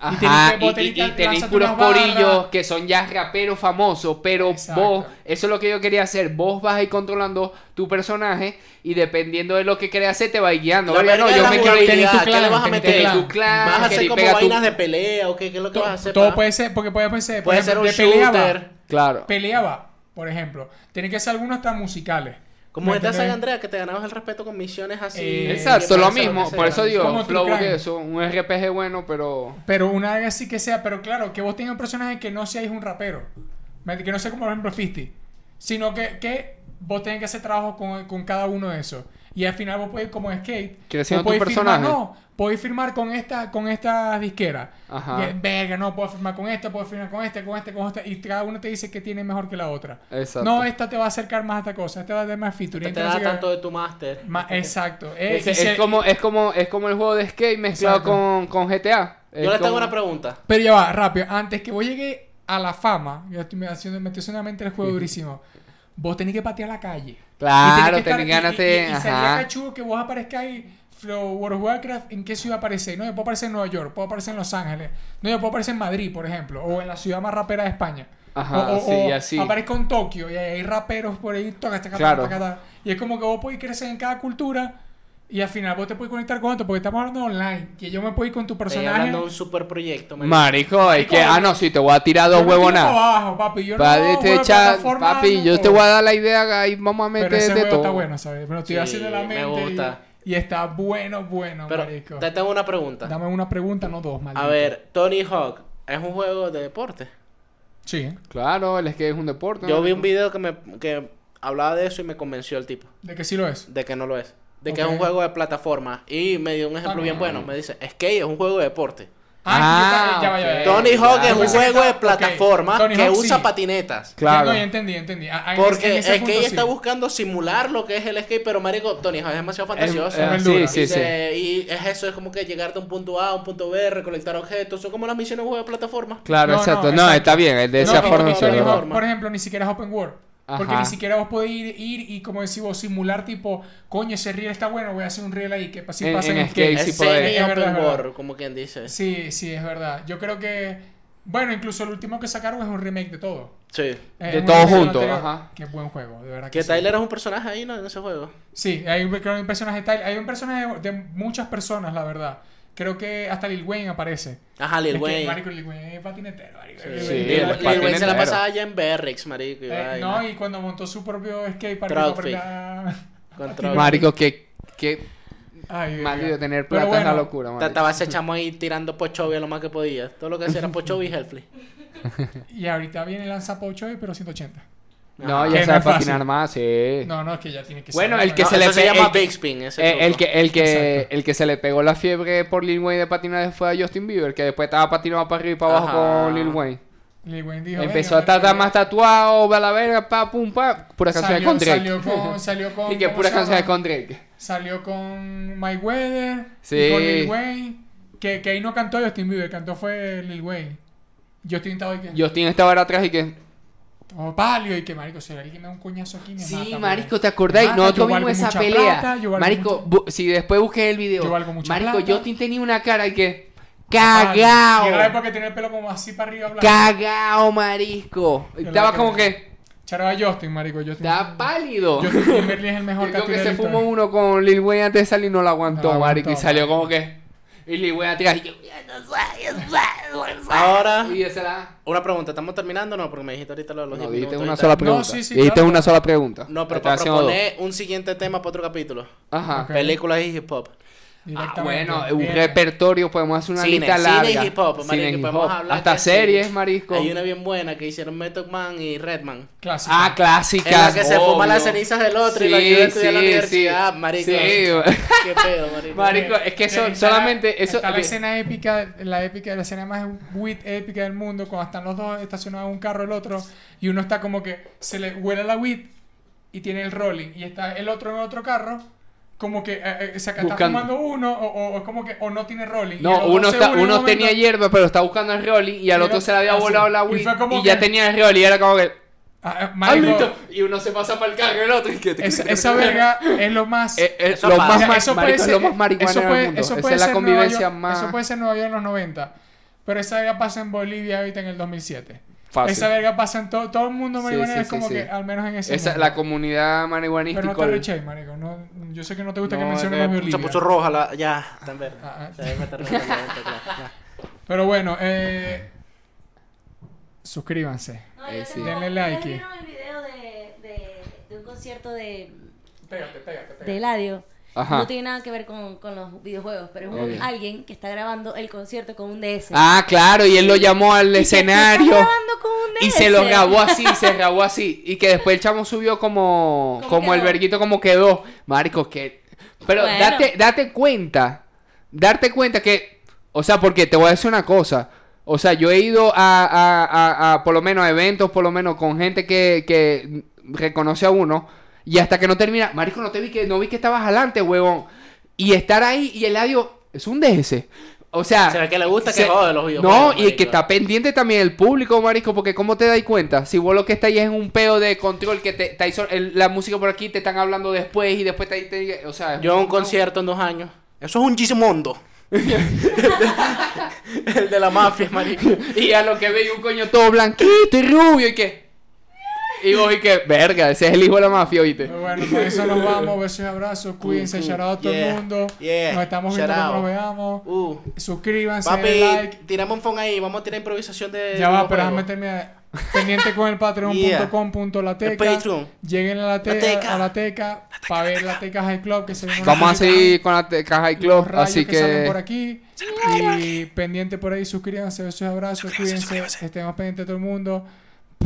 Ajá, tenéis que- y, vos tenéis y- que y tenéis puros corillos que son ya raperos famosos, pero Exacto. vos, eso es lo que yo quería hacer, vos vas a ir controlando tu personaje y dependiendo de lo que querés hacer te vas guiando. La no, yo me quiero ir tener tu ¿Qué le clan, vas a meter? clan. tu clan, ¿Vas a hacer como pegar tu- vainas de pelea o qué? ¿Qué es lo que Todo, vas a hacer? todo pa? puede ser, porque puede ser, Puede ser un de shooter. Claro. pelea va, por ejemplo. Tiene que ser algunos hasta musicales. Como ¿Me esta saga? Andrea, que te ganabas el respeto con misiones así. Eh, Exacto, que lo mismo, que por eso digo, Flow de eso, un RPG bueno, pero... Pero una vez así que sea, pero claro, que vos tengas un personaje que no seáis un rapero. ¿me- Que no sea como por ejemplo Fisty. Sino que, que vos tenés que hacer trabajo con, con cada uno de esos. Y al final vos podés, como skate, vos firmar, no, podés firmar con esta, con esta disquera. Ajá. Y, Verga, no, puedo firmar con esta, puedo firmar con este, con este, con este. Y cada uno te dice que tiene mejor que la otra. Exacto. No, esta te va a acercar más a esta cosa, esta va a dar más feature. Te, te entonces, da tanto de tu máster. Ma- exacto. Eh, Es, como, es, como, es como el juego de skate mezclado con, con GTA. Es Yo le tengo una pregunta. Pero ya va, rápido. Antes que vos llegue a la fama, yo estoy me haciendo, me estoy haciendo en la mente el juego durísimo. Vos tenés que patear la calle. Claro, tenés ganas y- y- y sería cachudo que vos aparezcáis Flow World of Warcraft, ¿en qué ciudad aparecéis? No, yo puedo aparecer en Nueva York, puedo aparecer en Los Ángeles. No, yo puedo aparecer en Madrid, por ejemplo, o en la ciudad más rapera de España. Ajá, o, o- sí, o así. aparezco en Tokio y hay raperos por ahí, toca, Claro. Y es como que vos podés crecer en cada cultura y al final vos te puedes conectar con otro, porque estamos hablando online, que yo me puedo ir con tu Estoy personaje. hablando de un super proyecto. Marico, es que... Ah, no, sí, te voy a tirar dos me pa' abajo, papi. Yo no Pa- juego te echa- papi, no yo te voy a dar la idea y vamos a Pero meter ese de todo. está bueno, ¿sabes? Me lo estoy Sí, haciendo en la me mente. y- gusta. Y, está bueno, bueno, Pero marico. te tengo una pregunta. Dame una pregunta, no dos, maldito. A ver, Tony Hawk es un juego de deporte. Sí. Claro, el skate es un deporte. Yo ¿no? vi un video que me que hablaba de eso y me convenció el tipo De que sí lo es. de que no lo es. De que es un juego de plataforma. Y me dio un ejemplo Ah, bien no. bueno. Me dice, skate es un juego de deporte. Ah, ya va, ya ya va. Tony Hawk ya. es un juego de plataforma que Hawk usa sí. patinetas. Claro. No, ya entendí, entendí. Ah, ah, en Porque ese- en ese skate punto está sí. buscando simular lo que es el skate, pero marico, Tony Hawk es demasiado Es- fantasioso. eh, Es sí, dura. sí, y, sí. se- y es eso, es como que llegar de un punto A a un punto B, recolectar objetos, son como las misiones de un juego de plataforma. Claro, No, no, exacto. No, está bien, es de No, esa es forma. por ejemplo, ni siquiera es open world. Porque Ajá. ni siquiera vos podés ir, ir y, como decís vos, simular tipo, coño, ese reel está bueno, voy a hacer un reel ahí, que así En- pasa en, en skate. skate sí es podés. Es verdad, verdad. world, como quien dice. Sí, sí, es verdad. Yo creo que, bueno, incluso el último que sacaron es un remake de todo. Sí. Es De todo junto, anterior. ajá. Qué buen juego, de verdad Que sí. Tyler es un personaje ahí, ¿no? En ese juego. Sí, hay un, creo que hay un personaje de Tyler, hay un personaje de, de muchas personas, la verdad. Creo que hasta Lil Wayne aparece. Ajá, Lil Es que, Wayne. marico, Lil Wayne es patinetero, marico. Sí, Lil Sí, Wayne- Lil- él es Lil Wayne se la pasaba allá en Berrix, marico. y Eh, no, y cuando montó su propio skate park Trophy. para Con Trophy. Marico, que, que Ay, maldito tener plata es la bueno, locura, marico. Estaba ese chamo ahí tirando pochovi a lo más que podía. Todo lo que hacía era pochovi y Hellfly. Y ahorita viene el lanzapocho pero 180. No, ya sabe patinar más, sí. No, no, es que ya tiene que Bueno, ser. el que No, se le eso se llama el que- Big Spin. Ese Eh, el que, el, que, Exacto. el que se le pegó la fiebre por Lil Wayne de patinar fue a Justin Bieber, que después estaba patinando para arriba y para abajo Ajá. con Lil Wayne. Lil Wayne dijo, Empezó "Venga, a estar más tatuado, a la verga, pa, pum, pa. Pura salió, con Drake. Salió con, salió con y que ¿cómo pura llama? con Drake. Salió con Mike Weather. Sí. y Con Lil Wayne. Que, que ahí no cantó Justin Bieber, cantó fue Lil Wayne. Justin estaba ahí que. Justin estaba ahora atrás y que... Todo pálido y que, marico, si alguien me da un coñazo aquí me Sí, mata, marico, porque- ¿te acordáis? Nosotros yo vimos esa pelea. plata, marico, bu- si después busqué el video. Yo valgo mucha marico, plata. Justin tenía una cara y que... Pálido. Y era la ¡Cagao! época que tenía el pelo como así para arriba blanco. ¡Cagao, marisco! Yo Estaba como que... Charaba Justin, marico. Justin. Estaba pálido. Justin Timberlake es el mejor Yo creo que se fumó historia. uno con Lil Wayne antes de salir y no lo aguantó, No lo marico. Y aguantó, salió como que... Y Lil Wayne atrás y yo... Ahora, Y esa la... una pregunta. ¿Estamos terminando o no? Porque me dijiste ahorita lo de los No, 10 dijiste minutos una sola No, pregunta. sí, sí, dijiste claro. una sola pregunta. No, pero para dos. proponer un siguiente tema para otro capítulo. Ajá. Películas y hip hop. Ah, bueno, un Bien. repertorio, podemos hacer una Cine, lista cine larga. y hip hop, marico, Cine podemos hablar Hasta sí. series, marisco. Hay una bien buena que hicieron Method Man y Redman. Clásico. Ah, clásicas. En la que se fuma las cenizas del otro y Sí, lo ayuda a estudiar en la sí, universidad. sí. Marico. Sí. Qué pedo, marico. Marico, es que eso, Está- solamente eso... Está la escena épica, la épica, la escena más weed épica del mundo, cuando están los dos estacionados en un carro el otro, y uno está como que se le huele la weed y tiene el rolling, y está el otro en otro carro como que eh, eh, se está Buscando. fumando uno o, o- o es como que o no tiene rolling. No, uno, está, uno tenía hierba, pero está buscando el rolling y al Y otro se le había ah, volado la Y weed fue como y ya que- tenía el rolling y era como que... Ah, ah, "Ah, marico, listo". Y uno se pasa para el carro y el otro y que... esa, esa verga es lo más... Eh, eh, Eso lo pasa. más, Mira, ma- eso puede marico, es ser- lo más marihuana eso del puede- mundo. eso Esa puede es la ser convivencia Nueva York- más Eso puede ser Nueva York en los 90. Pero esa verga pasa en Bolivia ahorita en el 2007. Fácil. Esa verga pasa en todo... Todo el mundo Sí, marihuana sí, es sí, como sí. que, al menos en ese Esa, mundo. la comunidad marihuanística. Pero no te reché, marico. No, yo sé que no te gusta que No, mencionemos eh, Bolivia. se puso roja la... Ya, está en verde. Ah, ah. Ya. Pero bueno, eh... Suscríbanse. No, Eh, yo sí. tengo- Denle ¿ustedes like. vieron el video de, de, de un concierto de, Pégate, pégate, de Eladio? Ajá. No tiene nada que ver con, con los videojuegos, pero es un- alguien que está grabando el concierto con un DS. Ah, claro, y él lo llamó al Y escenario. grabando con un Y DS. se lo grabó así, se grabó así. Y que después el chamo subió como, ¿Cómo como el verguito como quedó. Marico, que... Pero Bueno. date, date cuenta, darte cuenta que... O sea, porque te voy a decir una cosa. O sea, yo he ido a, a, a, a, por lo menos a eventos, por lo menos con gente que, que reconoce a uno. Y hasta que no termina, Marico, no te vi que, no vi que estabas adelante, huevón. Y estar ahí y el audio es un DS. O sea, Se ve que le gusta que se- jode los videojuegos. no, y marico. que está pendiente también el público, marisco, porque ¿cómo te das cuenta? Si vos lo que estáis es en un peo de control, que te, te hizo el- la música por aquí, te están hablando después y después te... te- o sea... Yo un no- concierto en dos años. Eso es un Gismondo. el de la mafia, marico. Y a lo que veis un coño todo blanquito y rubio y que... Y vos y que, verga, ese es el hijo de la mafia. Pero bueno, con eso nos vamos. Besos y abrazos. Cuídense. Shout out a todo el mundo. Nos estamos shout viendo cuando nos veamos. Uh, Suscríbanse, papi, like. tiramos un phone ahí. Vamos a tirar improvisación de. Ya va, pero déjame terminar. Pendiente con el patreon.com.lateca. Patreon. Lleguen a la, te- La teca. a la teca para ver la teca High Club que se Vamos a seguir con la te- caja y los club, así que, salen por aquí. Y pendiente por ahí, suscríbanse, besos y abrazos, cuídense, estemos pendientes de todo el mundo.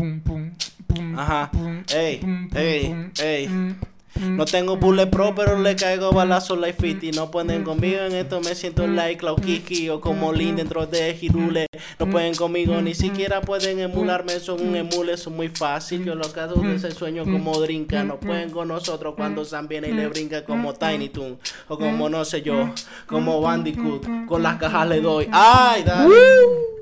Pum, pum, pum, Ajá. pum, Ey, pum, ey, pum, ey. pum, No tengo bullet pro, pero le caigo balazo like 50. No pueden conmigo en esto, me siento like Cloud Kiki o como Lin dentro de Hirule. No pueden conmigo, ni siquiera pueden emularme. Son un emule, son muy fácil. Yo lo caso de ese sueño como Drinka. No pueden con nosotros cuando Sam viene y le brinca como Tiny Toon. O como no sé yo, como Bandicoot. Con las cajas le doy. ¡Ay, dale!